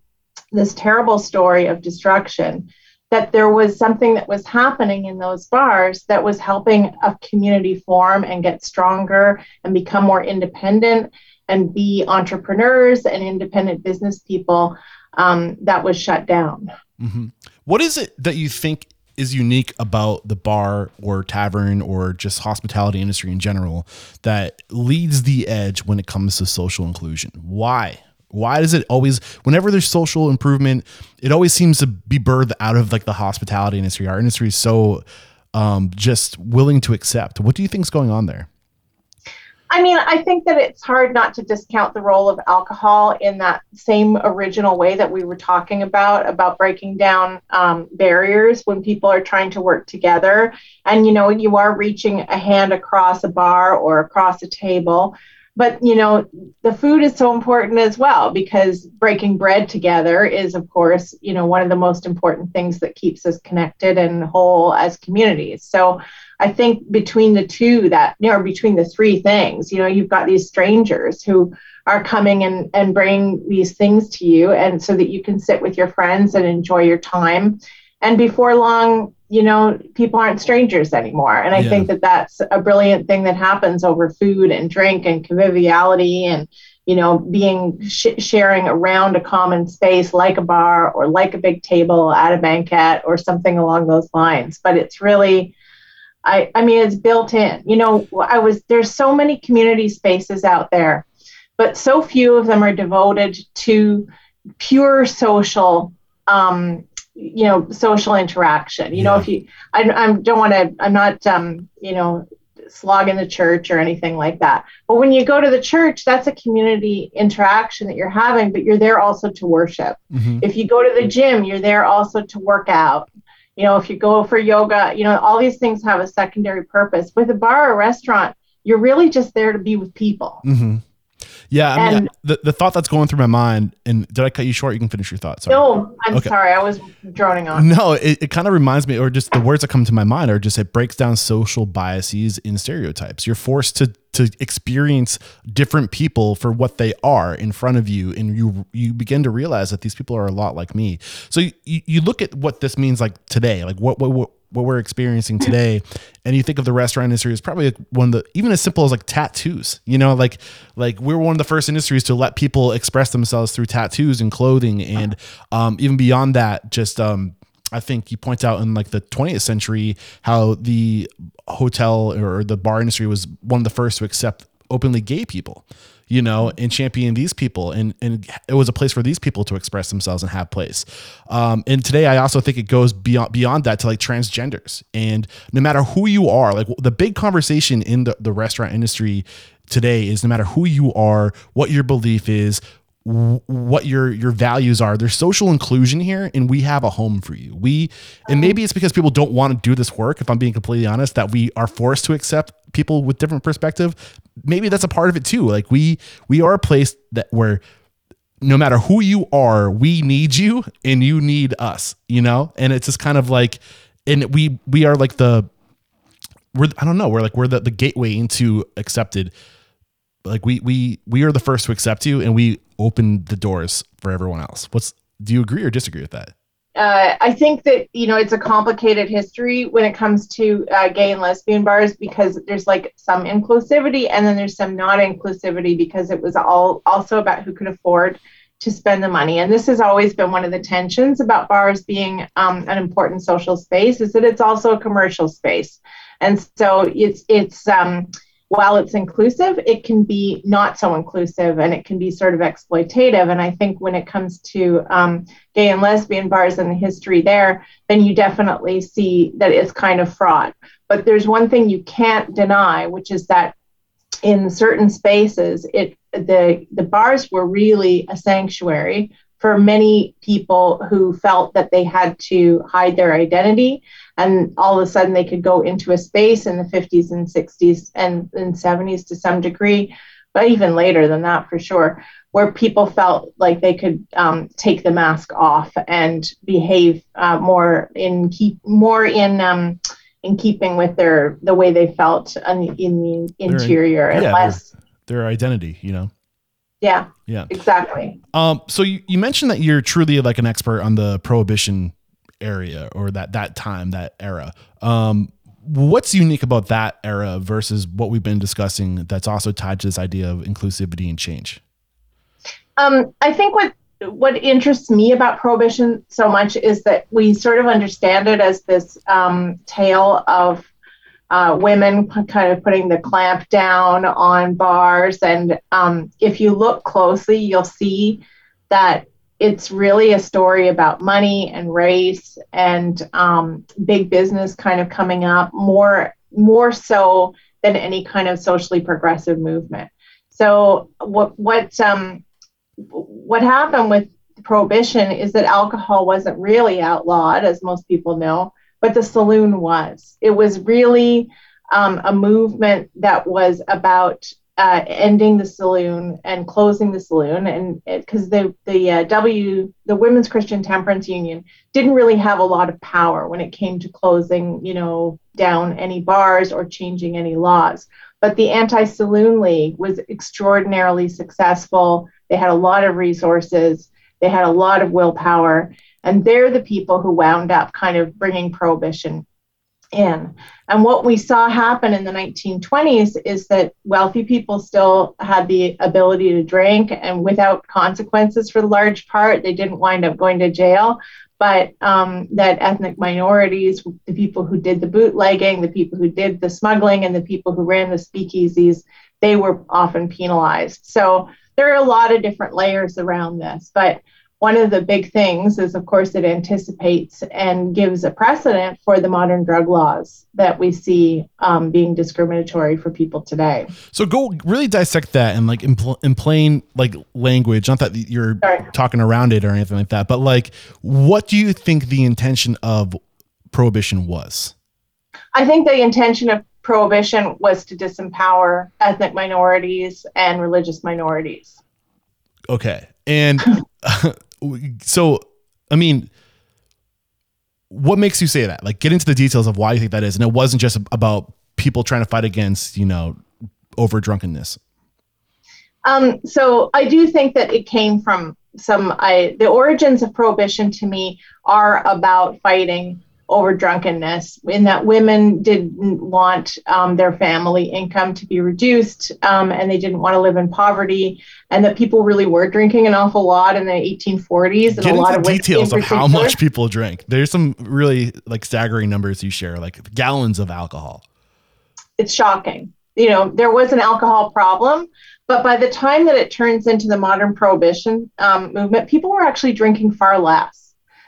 this terrible story of destruction that there was something that was happening in those bars that was helping a community form and get stronger and become more independent and be entrepreneurs and independent business people um, that was shut down. Mm-hmm. What is it that you think is unique about the bar or tavern or just hospitality industry in general that leads the edge when it comes to social inclusion? Why? Why does it always, whenever there's social improvement, it always seems to be birthed out of like the hospitality industry? Our industry is so um, just willing to accept. What do you think is going on there? I mean, I think that it's hard not to discount the role of alcohol in that same original way that we were talking about, about breaking down um, barriers when people are trying to work together. And, you know, you are reaching a hand across a bar or across a table. But, you know, the food is so important as well because breaking bread together is, of course, you know, one of the most important things that keeps us connected and whole as communities. So, I think between the two that, you know, between the three things, you know, you've got these strangers who are coming and, and bring these things to you and so that you can sit with your friends and enjoy your time. And before long, you know, people aren't strangers anymore. And I yeah. think that that's a brilliant thing that happens over food and drink and conviviality and, you know, being sh- sharing around a common space like a bar or like a big table at a banquet or something along those lines. But it's really, I, I mean, it's built in. You know, I was there's so many community spaces out there, but so few of them are devoted to pure social, um, you know, social interaction. You yeah. know, if you, I, I don't want to, I'm not, um, you know, slogging the church or anything like that. But when you go to the church, that's a community interaction that you're having, but you're there also to worship. Mm-hmm. If you go to the gym, you're there also to work out you know if you go for yoga you know all these things have a secondary purpose with a bar or restaurant you're really just there to be with people mm-hmm. Yeah, I mean, and, the, the thought that's going through my mind, and did I cut you short? You can finish your thoughts. No, I'm okay. sorry. I was droning on. No, it, it kind of reminds me, or just the words that come to my mind are just it breaks down social biases and stereotypes. You're forced to to experience different people for what they are in front of you, and you you begin to realize that these people are a lot like me. So you, you look at what this means like today, like what what what we're experiencing today and you think of the restaurant industry as probably one of the even as simple as like tattoos you know like like we're one of the first industries to let people express themselves through tattoos and clothing and um, even beyond that just um, I think you point out in like the 20th century how the hotel or the bar industry was one of the first to accept openly gay people you know, and champion these people. And, and it was a place for these people to express themselves and have place. Um, and today I also think it goes beyond, beyond that to like transgenders. And no matter who you are, like the big conversation in the, the restaurant industry today is no matter who you are, what your belief is, what your your values are there's social inclusion here and we have a home for you we and maybe it's because people don't want to do this work if i'm being completely honest that we are forced to accept people with different perspective maybe that's a part of it too. Like we we are a place that where no matter who you are we need you and you need us you know? And it's just kind of like and we we are like the we're i don't know we're like we're the, the gateway into accepted. Like we we we are the first to accept you and we open the doors for everyone else. What's do you agree or disagree with that uh, I think that you know it's a complicated history when it comes to uh, gay and lesbian bars because there's like some inclusivity and then there's some not inclusivity because it was all also about who could afford to spend the money. And this has always been one of the tensions about bars being um, an important social space is that it's also a commercial space. And so it's it's um, while it's inclusive, it can be not so inclusive and it can be sort of exploitative. And I think when it comes to um, gay and lesbian bars and the history there, then you definitely see that it's kind of fraught. But there's one thing you can't deny, which is that in certain spaces, it the the bars were really a sanctuary for many people who felt that they had to hide their identity and all of a sudden they could go into a space in the 50s and 60s and, and 70s to some degree but even later than that for sure where people felt like they could um, take the mask off and behave uh, more in keep more in um, in keeping with their the way they felt in, in the interior and yeah, less their, their identity you know yeah. Yeah. Exactly. Um, so you, you mentioned that you're truly like an expert on the prohibition area or that that time, that era. Um, what's unique about that era versus what we've been discussing that's also tied to this idea of inclusivity and change? Um, I think what what interests me about prohibition so much is that we sort of understand it as this um, tale of uh, women kind of putting the clamp down on bars. And um, if you look closely, you'll see that it's really a story about money and race and um, big business kind of coming up more more so than any kind of socially progressive movement. So what what um, what happened with prohibition is that alcohol wasn't really outlawed, as most people know but the saloon was. It was really um, a movement that was about uh, ending the saloon and closing the saloon, and because the the uh, W the Women's Christian Temperance Union didn't really have a lot of power when it came to closing, you know, down any bars or changing any laws. But the Anti Saloon League was extraordinarily successful. They had a lot of resources. They had a lot of willpower, and they're the people who wound up kind of bringing prohibition in. And what we saw happen in the 1920s is that wealthy people still had the ability to drink and without consequences for the large part. They didn't wind up going to jail. But um, that ethnic minorities, the people who did the bootlegging, the people who did the smuggling, and the people who ran the speakeasies, they were often penalized. So there are a lot of different layers around this. But one of the big things is, of course, it anticipates and gives a precedent for the modern drug laws that we see um, being discriminatory for people today. So go really dissect that and like in, pl- in plain like language. Not that you're Sorry. talking around it or anything like that, but like, what do you think the intention of prohibition was? I think the intention of prohibition was to disempower ethnic minorities and religious minorities. Okay, and. so I mean, what makes you say that? Like, get into the details of why you think that is, and it wasn't just about people trying to fight against, you know, over drunkenness. Um, so I do think that it came from some. I the origins of prohibition to me are about fighting over drunkenness in that women didn't want um, their family income to be reduced um, and they didn't want to live in poverty and that people really were drinking an awful lot in the 1840s and Get a lot of details of how much people drink. There's some really like staggering numbers you share like gallons of alcohol. It's shocking. You know there was an alcohol problem but by the time that it turns into the modern prohibition um, movement people were actually drinking far less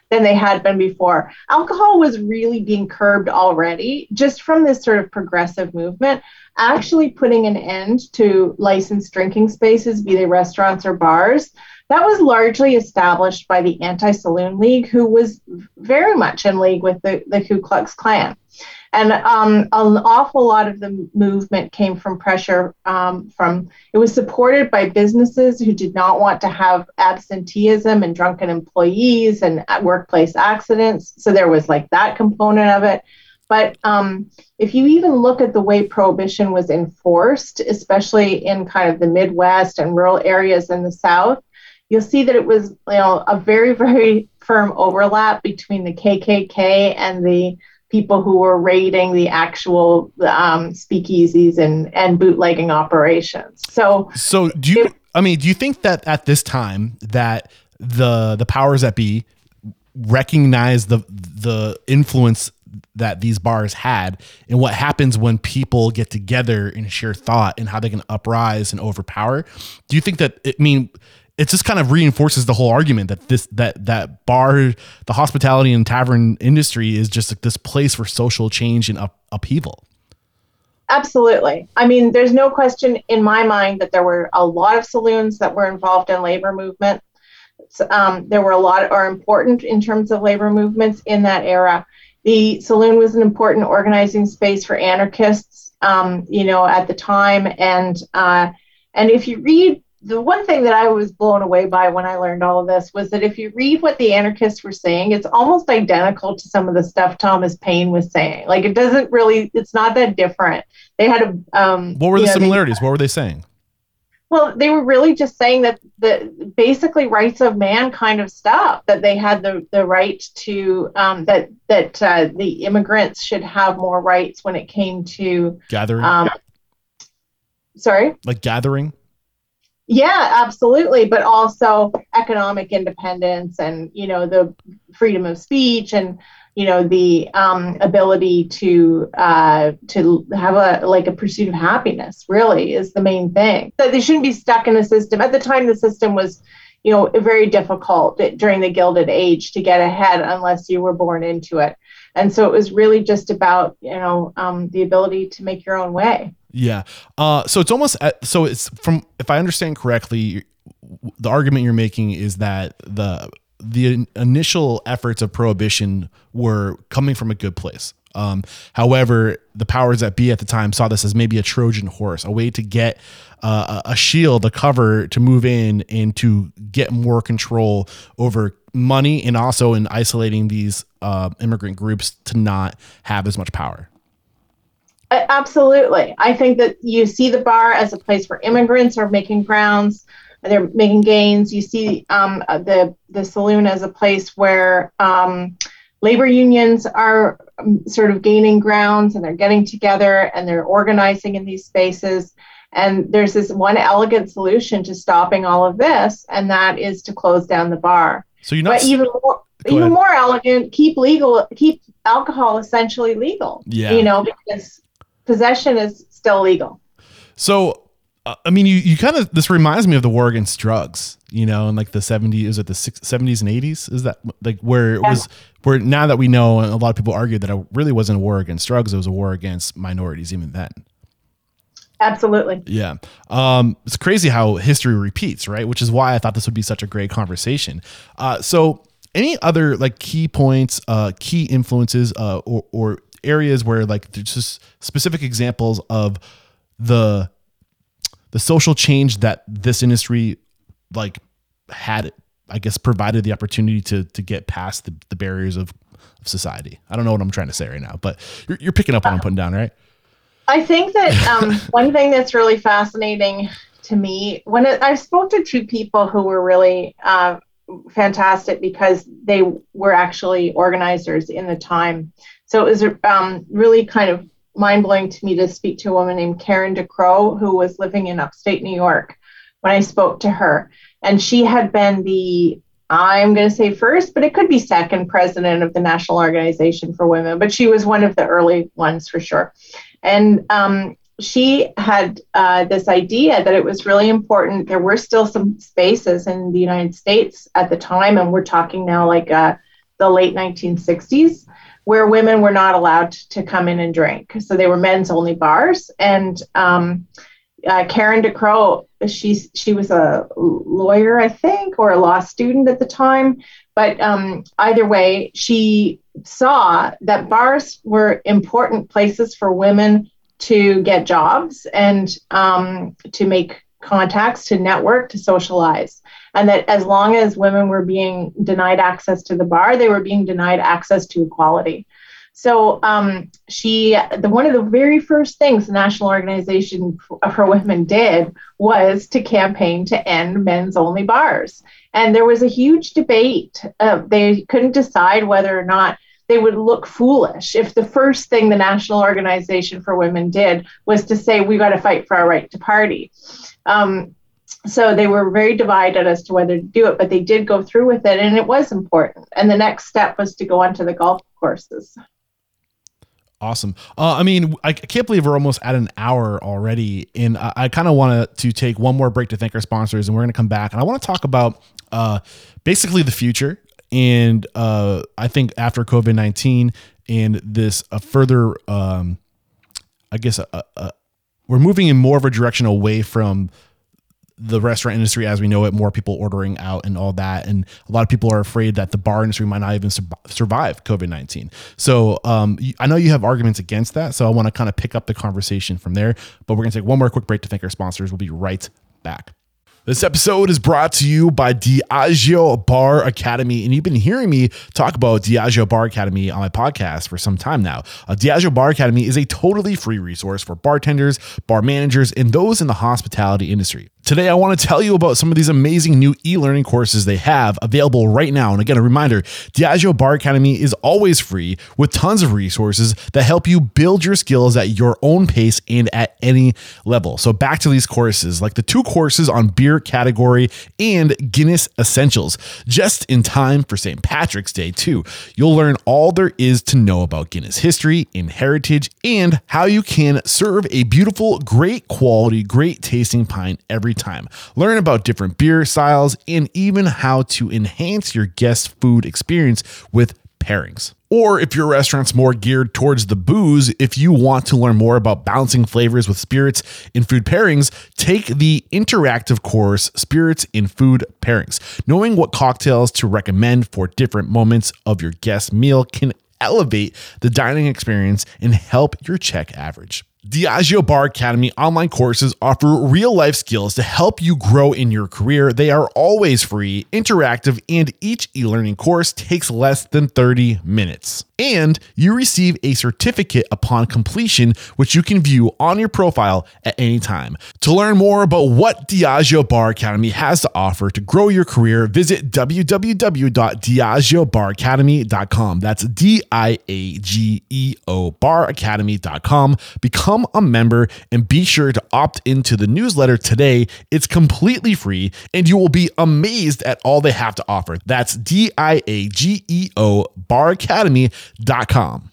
than they had been before. Alcohol was really being curbed already just from this sort of progressive movement, actually putting an end to licensed drinking spaces, be they restaurants or bars. That was largely established by the Anti Saloon League, who was very much in league with the, the Ku Klux Klan. And um, an awful lot of the movement came from pressure um, from, it was supported by businesses who did not want to have absenteeism and drunken employees and workplace accidents. So there was like that component of it. But um, if you even look at the way prohibition was enforced, especially in kind of the Midwest and rural areas in the South, you'll see that it was you know a very very firm overlap between the KKK and the people who were raiding the actual um, speakeasies and, and bootlegging operations. So, so do you? It, I mean, do you think that at this time that the the powers that be recognize the the influence that these bars had and what happens when people get together and share thought and how they can uprise and overpower. Do you think that I mean it just kind of reinforces the whole argument that this that that bar the hospitality and tavern industry is just like this place for social change and up, upheaval. Absolutely. I mean there's no question in my mind that there were a lot of saloons that were involved in labor movement. Um, there were a lot are important in terms of labor movements in that era. The saloon was an important organizing space for anarchists um, you know at the time. And uh, and if you read the one thing that I was blown away by when I learned all of this was that if you read what the anarchists were saying, it's almost identical to some of the stuff Thomas Paine was saying. Like it doesn't really, it's not that different. They had a. Um, what were the know, similarities? They, what were they saying? Well, they were really just saying that the basically rights of man kind of stuff. That they had the the right to um, that that uh, the immigrants should have more rights when it came to gathering. Um, sorry, like gathering yeah, absolutely. But also economic independence and, you know, the freedom of speech and, you know, the um, ability to uh, to have a like a pursuit of happiness really is the main thing. That they shouldn't be stuck in a system. At the time, the system was, you know, very difficult during the Gilded Age to get ahead unless you were born into it. And so it was really just about, you know, um, the ability to make your own way. Yeah. Uh, so it's almost at, so it's from if I understand correctly, the argument you're making is that the the initial efforts of prohibition were coming from a good place. Um, however, the powers that be at the time saw this as maybe a Trojan horse, a way to get uh, a shield, a cover to move in and to get more control over money and also in isolating these uh, immigrant groups to not have as much power. Absolutely. I think that you see the bar as a place where immigrants are making grounds, they're making gains. You see um, the the saloon as a place where um, labor unions are um, sort of gaining grounds and they're getting together and they're organizing in these spaces. And there's this one elegant solution to stopping all of this, and that is to close down the bar. So you're not. But even more, even ahead. more elegant, keep legal, keep alcohol essentially legal. Yeah. You know, because possession is still legal. So, uh, I mean, you, you kind of, this reminds me of the war against drugs, you know, in like the 70s, is it the 70s and 80s? Is that like where it yeah. was, where now that we know, and a lot of people argue that it really wasn't a war against drugs, it was a war against minorities even then. Absolutely. Yeah. Um, it's crazy how history repeats, right? Which is why I thought this would be such a great conversation. Uh, so, any other like key points, uh, key influences, uh, or, or areas where like there's just specific examples of the the social change that this industry like had I guess provided the opportunity to to get past the, the barriers of, of society. I don't know what I'm trying to say right now, but you're, you're picking up what I'm putting down, right? I think that um, one thing that's really fascinating to me when it, I spoke to two people who were really uh, fantastic because they were actually organizers in the time. So it was um, really kind of mind blowing to me to speak to a woman named Karen DeCrow, who was living in upstate New York when I spoke to her. And she had been the, I'm going to say first, but it could be second president of the National Organization for Women, but she was one of the early ones for sure. And um, she had uh, this idea that it was really important. There were still some spaces in the United States at the time, and we're talking now like uh, the late 1960s, where women were not allowed to come in and drink. So they were men's only bars. And um, uh, Karen DeCrow, she, she was a lawyer, I think, or a law student at the time. But um, either way, she saw that bars were important places for women to get jobs and um, to make contacts, to network, to socialize and that as long as women were being denied access to the bar, they were being denied access to equality. So um, she, the one of the very first things the National Organization for Women did was to campaign to end men's only bars, and there was a huge debate. Uh, they couldn't decide whether or not they would look foolish if the first thing the National Organization for Women did was to say we got to fight for our right to party. Um, so they were very divided as to whether to do it, but they did go through with it, and it was important. And the next step was to go onto the golf courses. Awesome. Uh, I mean, I can't believe we're almost at an hour already, and I, I kind of want to take one more break to thank our sponsors, and we're going to come back, and I want to talk about uh, basically the future, and uh, I think after COVID nineteen and this a further, um, I guess, we're moving in more of a direction away from the restaurant industry as we know it, more people ordering out and all that. And a lot of people are afraid that the bar industry might not even survive COVID 19. So um, I know you have arguments against that. So I want to kind of pick up the conversation from there. But we're going to take one more quick break to thank our sponsors. We'll be right back. This episode is brought to you by Diageo Bar Academy. And you've been hearing me talk about Diageo Bar Academy on my podcast for some time now. Uh, Diageo Bar Academy is a totally free resource for bartenders, bar managers, and those in the hospitality industry. Today, I want to tell you about some of these amazing new e learning courses they have available right now. And again, a reminder Diageo Bar Academy is always free with tons of resources that help you build your skills at your own pace and at any level. So, back to these courses, like the two courses on beer category and Guinness Essentials, just in time for St. Patrick's Day, too. You'll learn all there is to know about Guinness history and heritage and how you can serve a beautiful, great quality, great tasting pint every time. Learn about different beer styles and even how to enhance your guest food experience with pairings. Or if your restaurant's more geared towards the booze, if you want to learn more about balancing flavors with spirits in food pairings, take the interactive course Spirits in Food Pairings. Knowing what cocktails to recommend for different moments of your guest meal can elevate the dining experience and help your check average. Diageo Bar Academy online courses offer real life skills to help you grow in your career. They are always free, interactive, and each e learning course takes less than 30 minutes. And you receive a certificate upon completion, which you can view on your profile at any time. To learn more about what Diageo Bar Academy has to offer to grow your career, visit www.diageobaracademy.com. That's D I A G E O baracademy.com. Become a member and be sure to opt into the newsletter today. It's completely free and you will be amazed at all they have to offer. That's D I A G E O baracademy.com.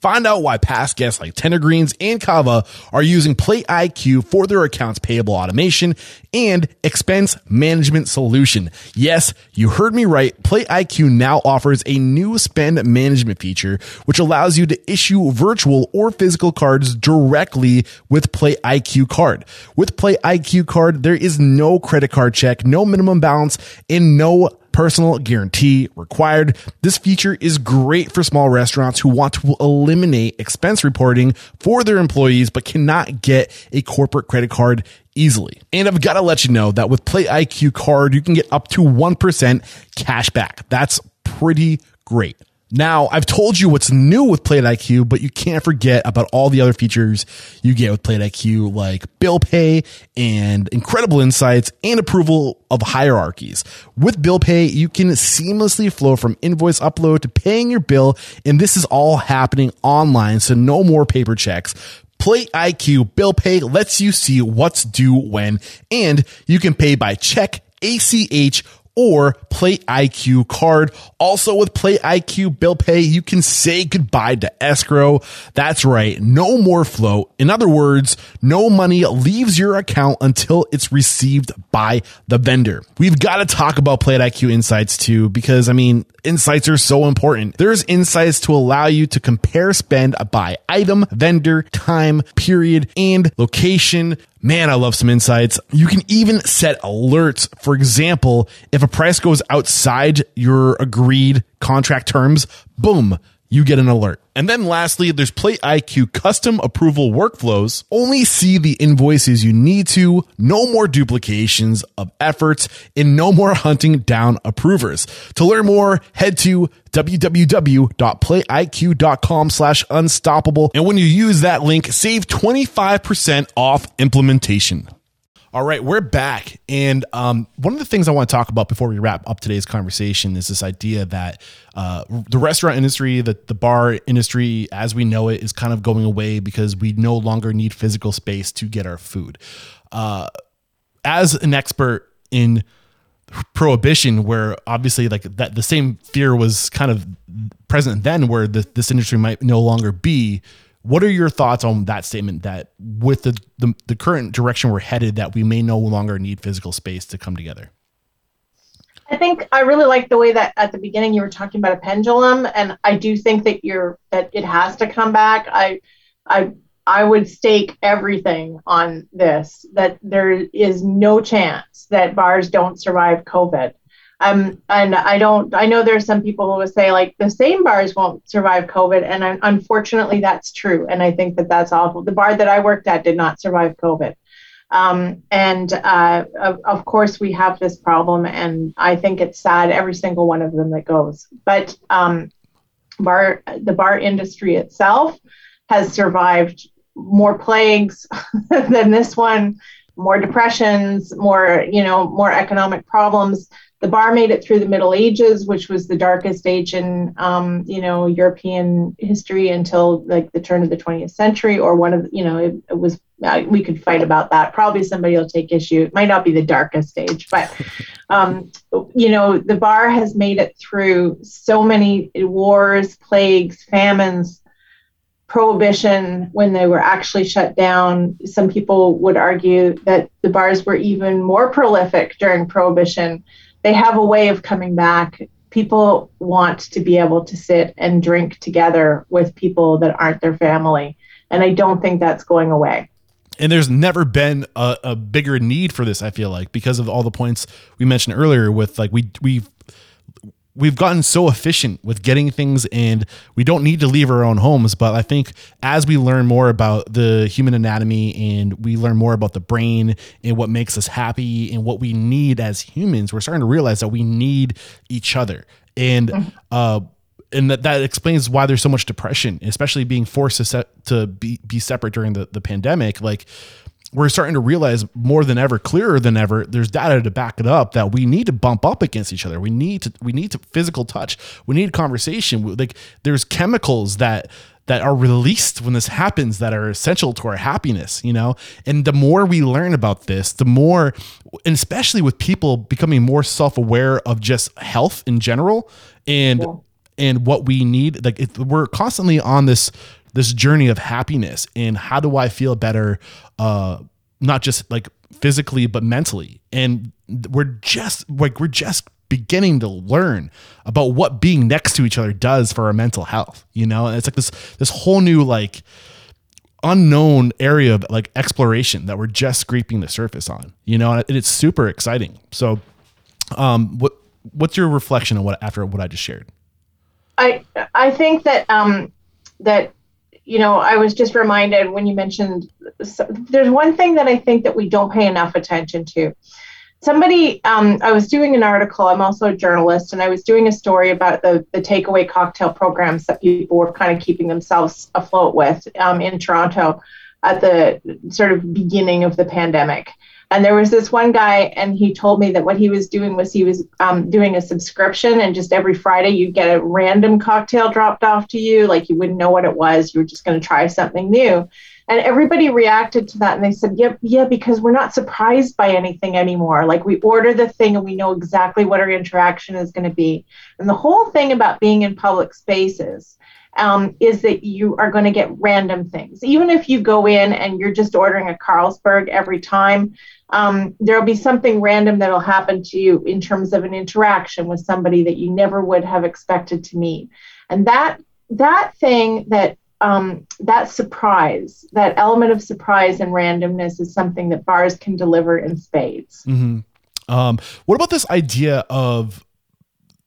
Find out why past guests like Tender Greens and Cava are using Plate IQ for their accounts payable automation and expense management solution. Yes, you heard me right. Plate IQ now offers a new spend management feature, which allows you to issue virtual or physical cards directly with Plate IQ card. With Plate IQ card, there is no credit card check, no minimum balance, and no personal guarantee required. This feature is great for small restaurants who want to eliminate expense reporting for their employees but cannot get a corporate credit card easily. And I've got to let you know that with Plate IQ card, you can get up to 1% cash back. That's pretty great. Now, I've told you what's new with Plate IQ, but you can't forget about all the other features you get with Plate IQ, like bill pay and incredible insights and approval of hierarchies. With bill pay, you can seamlessly flow from invoice upload to paying your bill, and this is all happening online, so no more paper checks. Plate IQ Bill Pay lets you see what's due when, and you can pay by check, ACH, or Plate IQ card. Also with Plate IQ bill pay, you can say goodbye to escrow. That's right. No more float. In other words, no money leaves your account until it's received by the vendor. We've got to talk about Plate IQ insights too, because I mean, insights are so important. There's insights to allow you to compare spend by item, vendor, time, period, and location. Man, I love some insights. You can even set alerts. For example, if a price goes outside your agreed contract terms, boom, you get an alert. And then lastly, there's Plate IQ custom approval workflows. Only see the invoices you need to, no more duplications of efforts, and no more hunting down approvers. To learn more, head to www.plateiq.com slash unstoppable. And when you use that link, save 25% off implementation. All right, we're back. And um, one of the things I want to talk about before we wrap up today's conversation is this idea that uh, the restaurant industry, the, the bar industry as we know it, is kind of going away because we no longer need physical space to get our food. Uh, as an expert in prohibition where obviously like that the same fear was kind of present then where the, this industry might no longer be what are your thoughts on that statement that with the, the, the current direction we're headed that we may no longer need physical space to come together I think I really like the way that at the beginning you were talking about a pendulum, and I do think that you're that it has to come back. I, I, I would stake everything on this that there is no chance that bars don't survive COVID. Um, and I don't. I know there's some people who will say like the same bars won't survive COVID, and unfortunately that's true. And I think that that's awful. The bar that I worked at did not survive COVID. Um, and uh, of, of, course, we have this problem, and I think it's sad every single one of them that goes. But um, bar, the bar industry itself has survived more plagues than this one, more depressions, more you know, more economic problems the bar made it through the Middle Ages, which was the darkest age in, um, you know, European history until like the turn of the 20th century, or one of, you know, it, it was. Uh, we could fight about that. Probably somebody will take issue. It might not be the darkest age, but, um, you know, the bar has made it through so many wars, plagues, famines, prohibition when they were actually shut down. Some people would argue that the bars were even more prolific during prohibition they have a way of coming back. People want to be able to sit and drink together with people that aren't their family. And I don't think that's going away. And there's never been a, a bigger need for this, I feel like, because of all the points we mentioned earlier with like we we've we've gotten so efficient with getting things and we don't need to leave our own homes but i think as we learn more about the human anatomy and we learn more about the brain and what makes us happy and what we need as humans we're starting to realize that we need each other and mm-hmm. uh and that, that explains why there's so much depression especially being forced to set, to be, be separate during the, the pandemic like we're starting to realize more than ever, clearer than ever, there's data to back it up that we need to bump up against each other. We need to we need to physical touch. We need conversation. Like there's chemicals that that are released when this happens that are essential to our happiness, you know? And the more we learn about this, the more and especially with people becoming more self-aware of just health in general and yeah. and what we need, like we're constantly on this this journey of happiness and how do I feel better, uh, not just like physically but mentally. And we're just like we're just beginning to learn about what being next to each other does for our mental health. You know, and it's like this this whole new like unknown area of like exploration that we're just scraping the surface on. You know, and it's super exciting. So, um, what what's your reflection on what after what I just shared? I I think that um that you know, I was just reminded when you mentioned there's one thing that I think that we don't pay enough attention to. Somebody, um, I was doing an article. I'm also a journalist, and I was doing a story about the the takeaway cocktail programs that people were kind of keeping themselves afloat with um, in Toronto at the sort of beginning of the pandemic. And there was this one guy, and he told me that what he was doing was he was um, doing a subscription, and just every Friday you'd get a random cocktail dropped off to you, like you wouldn't know what it was. You were just going to try something new. And everybody reacted to that, and they said, "Yep, yeah, yeah, because we're not surprised by anything anymore. Like we order the thing, and we know exactly what our interaction is going to be." And the whole thing about being in public spaces um, is that you are going to get random things. Even if you go in and you're just ordering a Carlsberg every time, um, there'll be something random that'll happen to you in terms of an interaction with somebody that you never would have expected to meet. And that that thing that um, that surprise, that element of surprise and randomness is something that bars can deliver in spades. Mm-hmm. Um, what about this idea of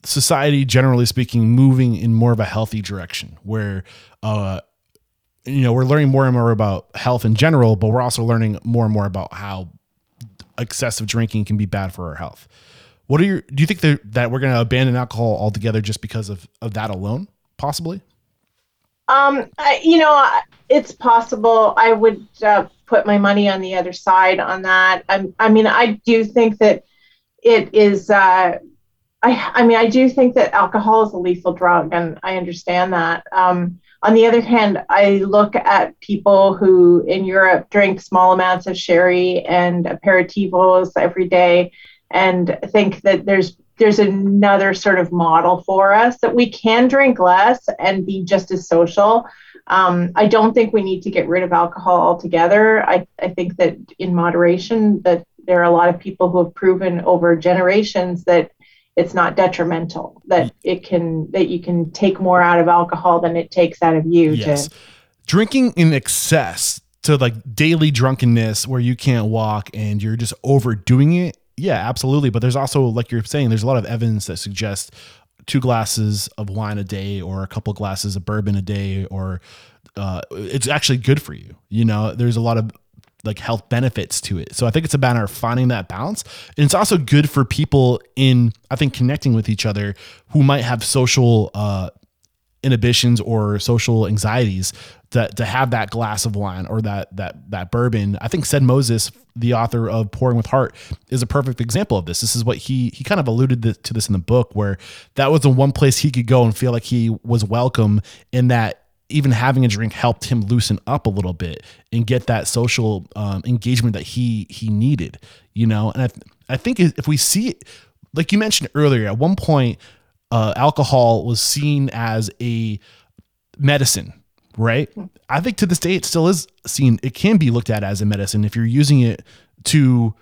society, generally speaking, moving in more of a healthy direction where, uh, you know, we're learning more and more about health in general, but we're also learning more and more about how excessive drinking can be bad for our health. What are your, do you think that, we're going to abandon alcohol altogether just because of, of that alone, possibly? Um, I, you know, it's possible. I would uh, put my money on the other side on that. I, I mean, I do think that it is, uh, I, I mean, I do think that alcohol is a lethal drug, and I understand that. Um, on the other hand, I look at people who in Europe drink small amounts of sherry and aperitivos every day, and think that there's there's another sort of model for us that we can drink less and be just as social. Um, I don't think we need to get rid of alcohol altogether. I, I think that in moderation, that there are a lot of people who have proven over generations that it's not detrimental that it can that you can take more out of alcohol than it takes out of you yes. to drinking in excess to like daily drunkenness where you can't walk and you're just overdoing it yeah absolutely but there's also like you're saying there's a lot of evidence that suggests two glasses of wine a day or a couple glasses of bourbon a day or uh, it's actually good for you you know there's a lot of like health benefits to it. So I think it's a matter of finding that balance. And it's also good for people in, I think, connecting with each other who might have social uh, inhibitions or social anxieties to, to have that glass of wine or that that that bourbon. I think said Moses, the author of Pouring with Heart, is a perfect example of this. This is what he he kind of alluded to this in the book, where that was the one place he could go and feel like he was welcome in that even having a drink helped him loosen up a little bit and get that social um, engagement that he he needed you know? And i, th- I think if we see it like you mentioned earlier at one point uh, alcohol was seen as a medicine right? I think to this day it still is seen it can be looked at as a medicine if you're using it to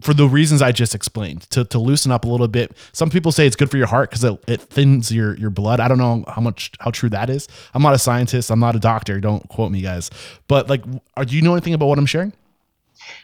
for the reasons I just explained to, to loosen up a little bit. Some people say it's good for your heart because it, it thins your, your blood. I don't know how much, how true that is. I'm not a scientist. I'm not a doctor. Don't quote me guys, but like, are, do you know anything about what I'm sharing?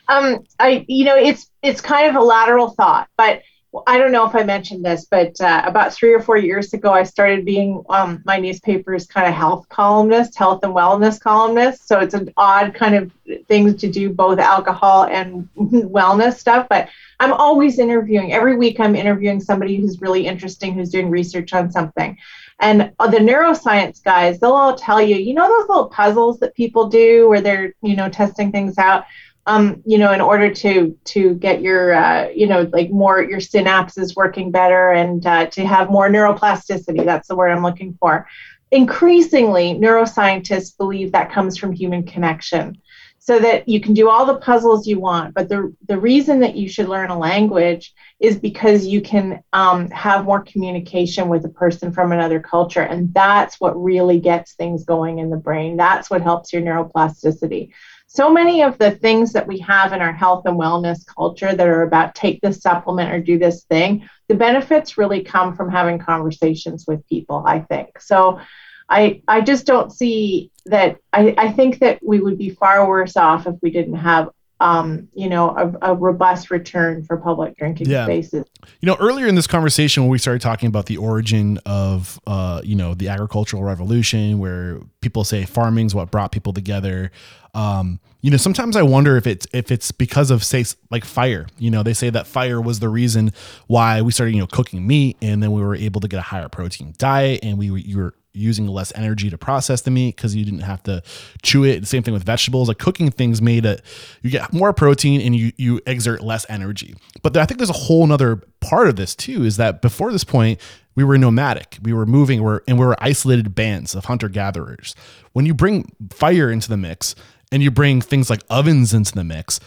Um, I, you know, it's, it's kind of a lateral thought, but I don't know if I mentioned this, but uh, about three or four years ago, I started being um, my newspaper's kind of health columnist, health and wellness columnist. So it's an odd kind of thing to do both alcohol and wellness stuff. But I'm always interviewing. Every week, I'm interviewing somebody who's really interesting, who's doing research on something. And uh, the neuroscience guys, they'll all tell you, you know, those little puzzles that people do where they're, you know, testing things out um, you know, in order to to get your, uh, you know, like more your synapses working better and uh, to have more neuroplasticity. That's the word I'm looking for. Increasingly, neuroscientists believe that comes from human connection, so that you can do all the puzzles you want. But the the reason that you should learn a language is because you can um, have more communication with a person from another culture, and that's what really gets things going in the brain. That's what helps your neuroplasticity so many of the things that we have in our health and wellness culture that are about take this supplement or do this thing, the benefits really come from having conversations with people, I think. So I I just don't see that I, I think that we would be far worse off if we didn't have um, you know, a, a, robust return for public drinking yeah. spaces. You know, earlier in this conversation, when we started talking about the origin of, uh, you know, the agricultural revolution, where people say farming is what brought people together. Um, you know, sometimes I wonder if it's if it's because of say like fire. You know, they say that fire was the reason why we started, you know, cooking meat, and then we were able to get a higher protein diet, and we were, you were using less energy to process the meat because you didn't have to chew it. The same thing with vegetables. Like cooking things made it you get more protein and you you exert less energy. But I think there's a whole nother part of this too, is that before this point, we were nomadic. We were moving, we're and we were isolated bands of hunter-gatherers. When you bring fire into the mix and you bring things like ovens into the mix,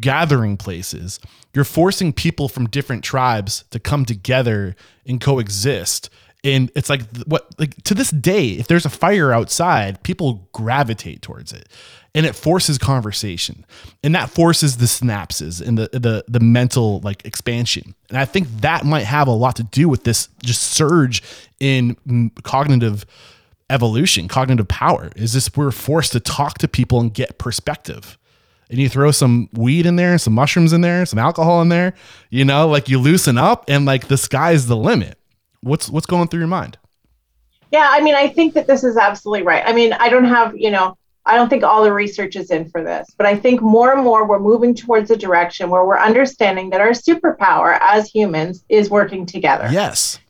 gathering places, you're forcing people from different tribes to come together and coexist and it's like what like to this day if there's a fire outside people gravitate towards it. And it forces conversation. And that forces the synapses and the the the mental like expansion. And i think that might have a lot to do with this just surge in mm, cognitive evolution cognitive power is this we're forced to talk to people and get perspective. And you throw some weed in there some mushrooms in there some alcohol in there you know like you loosen up and like the sky's the limit what's what's going through your mind? Yeah, I mean, I think that this is absolutely right. I mean, I don't have, you know, I don't think all the research is in for this, but I think more and more we're moving towards a direction where we're understanding that our superpower as humans is working together. Yes.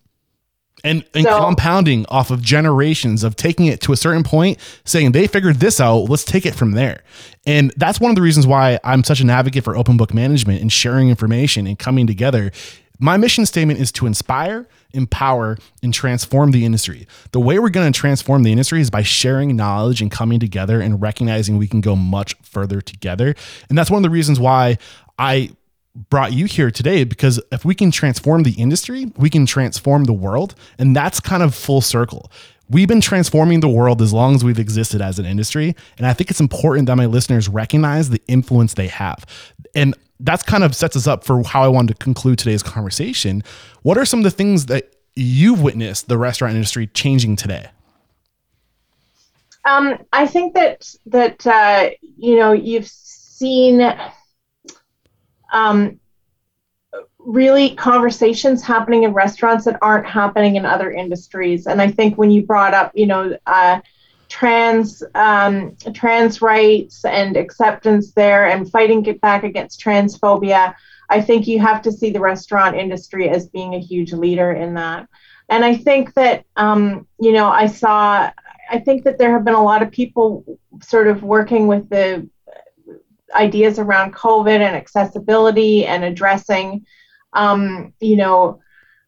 And, and so, compounding off of generations of taking it to a certain point, saying they figured this out, let's take it from there. And that's one of the reasons why I'm such an advocate for open book management and sharing information and coming together. My mission statement is to inspire, empower, and transform the industry. The way we're going to transform the industry is by sharing knowledge and coming together and recognizing we can go much further together. And that's one of the reasons why I brought you here today because if we can transform the industry, we can transform the world. And that's kind of full circle. We've been transforming the world as long as we've existed as an industry. And I think it's important that my listeners recognize the influence they have. And that's kind of sets us up for how I wanted to conclude today's conversation. What are some of the things that you've witnessed the restaurant industry changing today? Um, I think that that uh, you know you've seen um, really conversations happening in restaurants that aren't happening in other industries. And I think when you brought up, you know, uh, trans um, trans rights and acceptance there and fighting get back against transphobia, I think you have to see the restaurant industry as being a huge leader in that. And I think that um, you know I saw I think that there have been a lot of people sort of working with the ideas around COVID and accessibility and addressing, um, you know,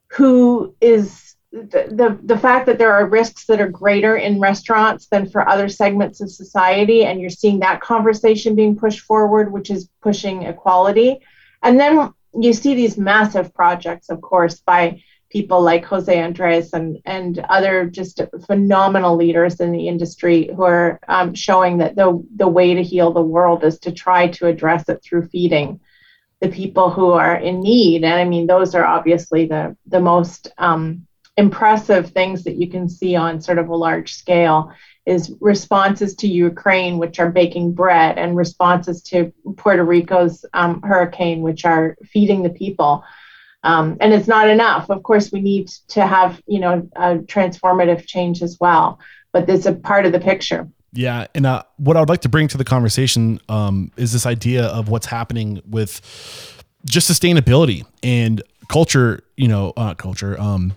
who is the, the, the fact that there are risks that are greater in restaurants than for other segments of society. And you're seeing that conversation being pushed forward, which is pushing equality. And then you see these massive projects, of course, by people like Jose Andres and, and other just phenomenal leaders in the industry who are um, showing that the, the way to heal the world is to try to address it through feeding the people who are in need. And I mean, those are obviously the, the most um, impressive things that you can see on sort of a large scale is responses to Ukraine, which are baking bread, and responses to Puerto Rico's um, hurricane, which are feeding the people. Um, and it's not enough. Of course, we need to have you know a transformative change as well, but it's a part of the picture. Yeah, and uh, what I would like to bring to the conversation um, is this idea of what's happening with just sustainability and culture. You know, uh, culture. Um,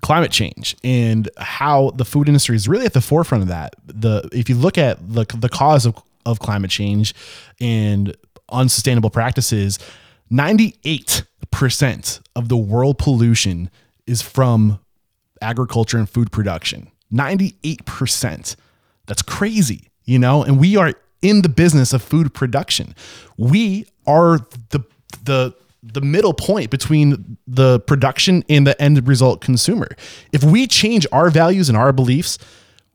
climate change and how the food industry is really at the forefront of that. The if you look at the the cause of, of climate change and unsustainable practices, 98% of the world pollution is from agriculture and food production. 98%. That's crazy, you know? And we are in the business of food production. We are the the the middle point between the production and the end result consumer. If we change our values and our beliefs,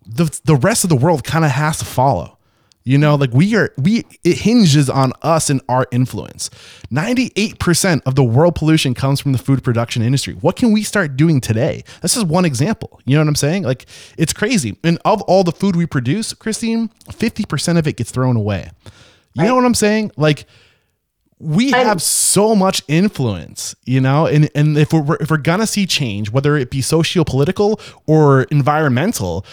the the rest of the world kind of has to follow. You know, like we are, we, it hinges on us and our influence. 98% of the world pollution comes from the food production industry. What can we start doing today? This is one example. You know what I'm saying? Like it's crazy. And of all the food we produce, Christine, 50% of it gets thrown away. You right. know what I'm saying? Like, we have so much influence, you know, and, and if we're if we're gonna see change, whether it be socio-political or environmental,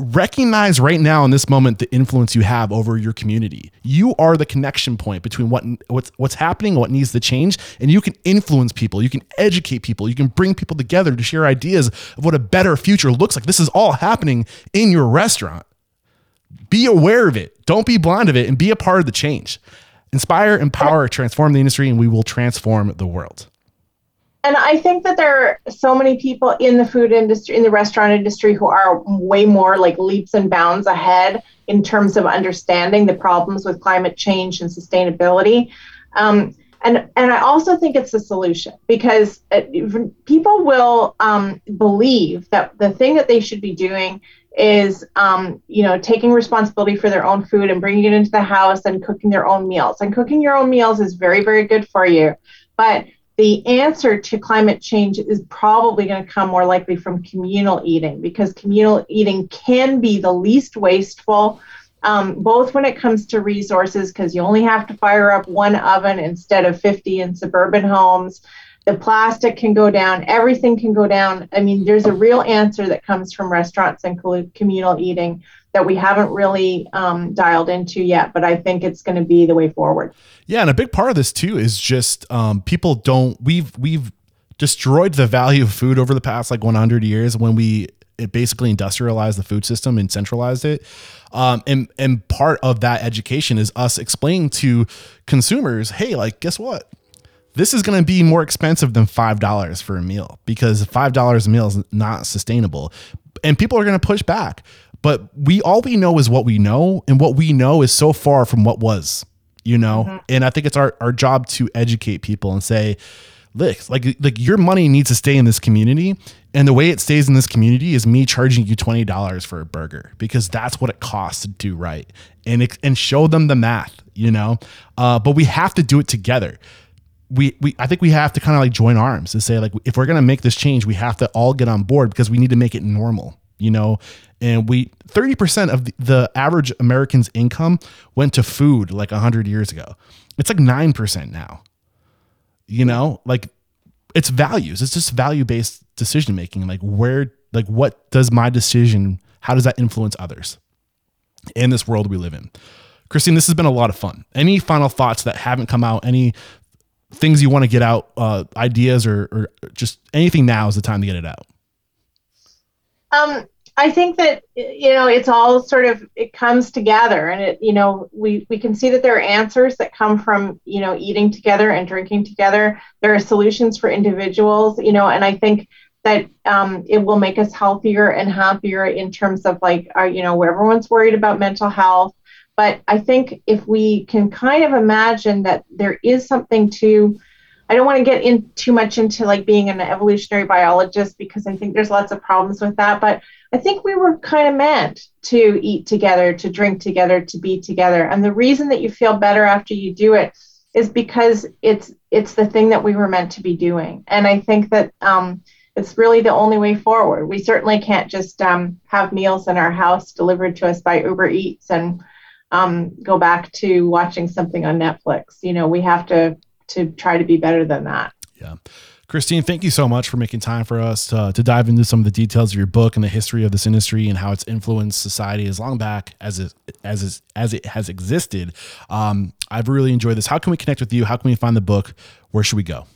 recognize right now in this moment the influence you have over your community. You are the connection point between what what's what's happening, what needs to change, and you can influence people. You can educate people. You can bring people together to share ideas of what a better future looks like. This is all happening in your restaurant. Be aware of it. Don't be blind of it and be a part of the change. Inspire, empower, transform the industry and we will transform the world and I think that there are so many people in the food industry, in the restaurant industry, who are way more like leaps and bounds ahead in terms of understanding the problems with climate change and sustainability. Um, and and I also think it's a solution because it, people will um, believe that the thing that they should be doing is um, you know taking responsibility for their own food and bringing it into the house and cooking their own meals. And cooking your own meals is very very good for you, but the answer to climate change is probably going to come more likely from communal eating because communal eating can be the least wasteful, um, both when it comes to resources, because you only have to fire up one oven instead of 50 in suburban homes. The plastic can go down, everything can go down. I mean, there's a real answer that comes from restaurants and communal eating that we haven't really um, dialed into yet, but I think it's going to be the way forward. Yeah, and a big part of this too is just um, people don't we've we've destroyed the value of food over the past like 100 years when we it basically industrialized the food system and centralized it. Um, and and part of that education is us explaining to consumers, hey, like guess what? This is going to be more expensive than five dollars for a meal because five dollars a meal is not sustainable, and people are going to push back. But we all we know is what we know, and what we know is so far from what was. you know? And I think it's our, our job to educate people and say, look, like, like your money needs to stay in this community. And the way it stays in this community is me charging you $20 for a burger because that's what it costs to do right and, it, and show them the math, you know? Uh, but we have to do it together we, we I think we have to kind of like join arms and say like if we're gonna make this change, we have to all get on board because we need to make it normal, you know. And we thirty percent of the, the average American's income went to food like hundred years ago. It's like nine percent now. You know, like it's values. It's just value based decision making. Like where, like what does my decision? How does that influence others in this world we live in? Christine, this has been a lot of fun. Any final thoughts that haven't come out? Any things you want to get out, uh, ideas or, or just anything now is the time to get it out? Um, I think that you know it's all sort of it comes together, and it you know we we can see that there are answers that come from you know eating together and drinking together. There are solutions for individuals, you know, and I think that um, it will make us healthier and happier in terms of like our, you know where everyone's worried about mental health but I think if we can kind of imagine that there is something to, I don't want to get in too much into like being an evolutionary biologist because I think there's lots of problems with that. But I think we were kind of meant to eat together, to drink together, to be together. And the reason that you feel better after you do it is because it's it's the thing that we were meant to be doing. And I think that um, it's really the only way forward. We certainly can't just um, have meals in our house delivered to us by Uber Eats and um, go back to watching something on Netflix. You know, we have to to try to be better than that. Yeah. Christine, thank you so much for making time for us to, to dive into some of the details of your book and the history of this industry and how it's influenced society as long back as it as it, as it has existed. Um, I've really enjoyed this. How can we connect with you? How can we find the book? Where should we go?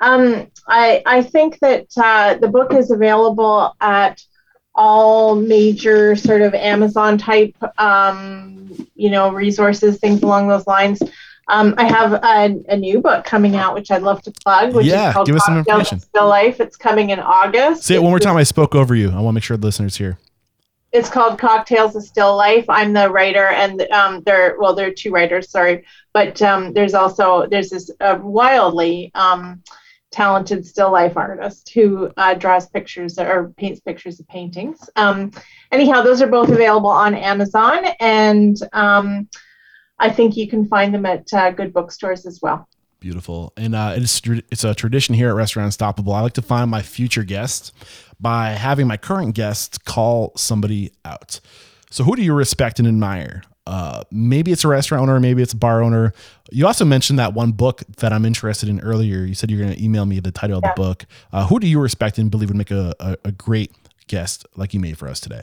Um, I I think that uh, the book is available at all major sort of Amazon type, um, you know, resources, things along those lines. Um, I have a, a, new book coming out, which I'd love to plug. Which yeah, is called give us some information. Still Life. It's coming in August. Say it one more time. I spoke over you. I want to make sure the listeners hear. It's called Cocktails of Still Life. I'm the writer, and um, there. Well, there are two writers. Sorry, but um, there's also there's this uh, wildly um, talented still life artist who uh, draws pictures or paints pictures of paintings. Um, anyhow, those are both available on Amazon, and um, I think you can find them at uh, good bookstores as well. Beautiful, and uh, it's it's a tradition here at Restaurant Unstoppable. I like to find my future guests by having my current guests call somebody out. So, who do you respect and admire? Uh, maybe it's a restaurant owner, maybe it's a bar owner. You also mentioned that one book that I'm interested in earlier. You said you're going to email me the title yeah. of the book. Uh, who do you respect and believe would make a, a, a, great guest like you made for us today?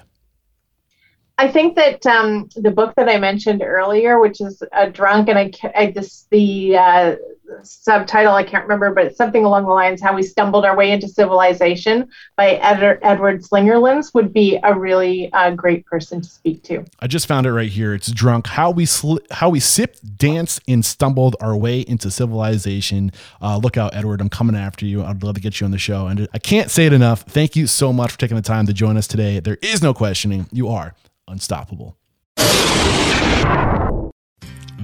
I think that um, the book that I mentioned earlier, which is a drunk, and I, I this the uh, subtitle I can't remember, but it's something along the lines "How We Stumbled Our Way into Civilization" by Ed, Edward Slingerlands would be a really uh, great person to speak to. I just found it right here. It's drunk. How we sl- how we sipped, danced, and stumbled our way into civilization. Uh, look out, Edward! I'm coming after you. I'd love to get you on the show, and I can't say it enough. Thank you so much for taking the time to join us today. There is no questioning. You are unstoppable.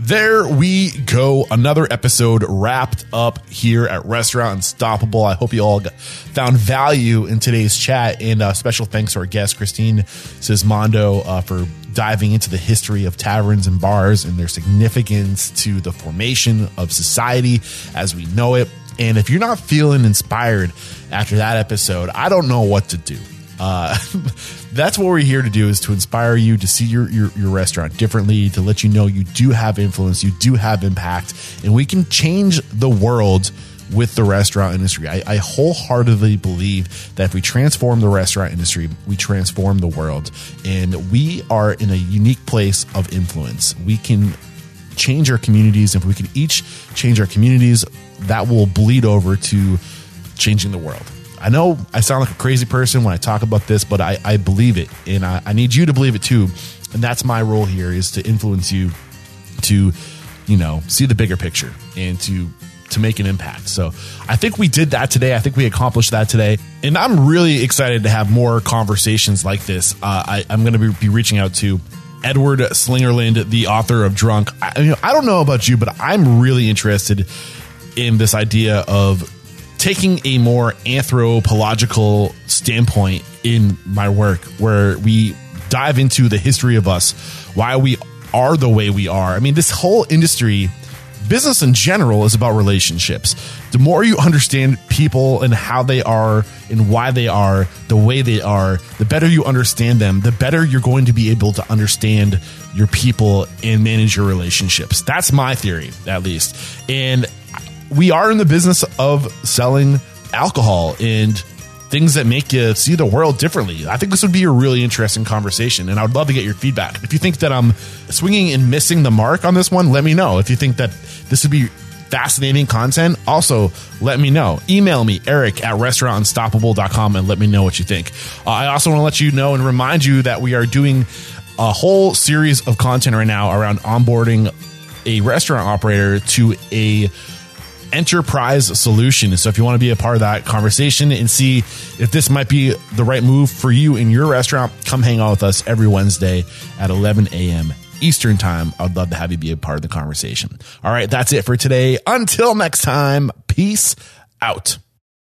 There we go. Another episode wrapped up here at Restaurant Unstoppable. I hope you all found value in today's chat. And uh, special thanks to our guest, Christine Sismondo, uh, for diving into the history of taverns and bars and their significance to the formation of society as we know it. And if you're not feeling inspired after that episode, I don't know what to do. Uh, that's what we're here to do is to inspire you to see your, your, your restaurant differently, to let you know you do have influence, you do have impact, and we can change the world with the restaurant industry. I, I, wholeheartedly believe that if we transform the restaurant industry, we transform the world. And we are in a unique place of influence. We can change our communities. If we can each change our communities, that will bleed over to changing the world. I know I sound like a crazy person when I talk about this, but I, I believe it, and I, I need you to believe it too. And that's my role here is to influence you to, you know, see the bigger picture and to to make an impact. So I think we did that today. I think we accomplished that today. And I'm really excited to have more conversations like this. Uh, I, am going to be, be, reaching out to Edward Slingerland, the author of Drunk. I, I don't know about you, but I'm really interested in this idea of taking a more anthropological standpoint in my work, where we dive into the history of us, why we are the way we are. I mean, this whole industry business in general is about relationships. The more you understand people and how they are and why they are the way they are, the better you understand them, the better you're going to be able to understand your people and manage your relationships. That's my theory, at least. And we are in the business of selling alcohol and things that make you see the world differently. I think this would be a really interesting conversation, and I would love to get your feedback. If you think that I'm swinging and missing the mark on this one, let me know. If you think that this would be fascinating content, also let me know. Email me, eric at restaurantunstoppable.com, and let me know what you think. Uh, I also want to let you know and remind you that we are doing a whole series of content right now around onboarding a restaurant operator to a enterprise solution. So if you want to be a part of that conversation and see if this might be the right move for you in your restaurant, come hang out with us every Wednesday at 11 a.m. Eastern time. I'd love to have you be a part of the conversation. All right, that's it for today. Until next time, peace out.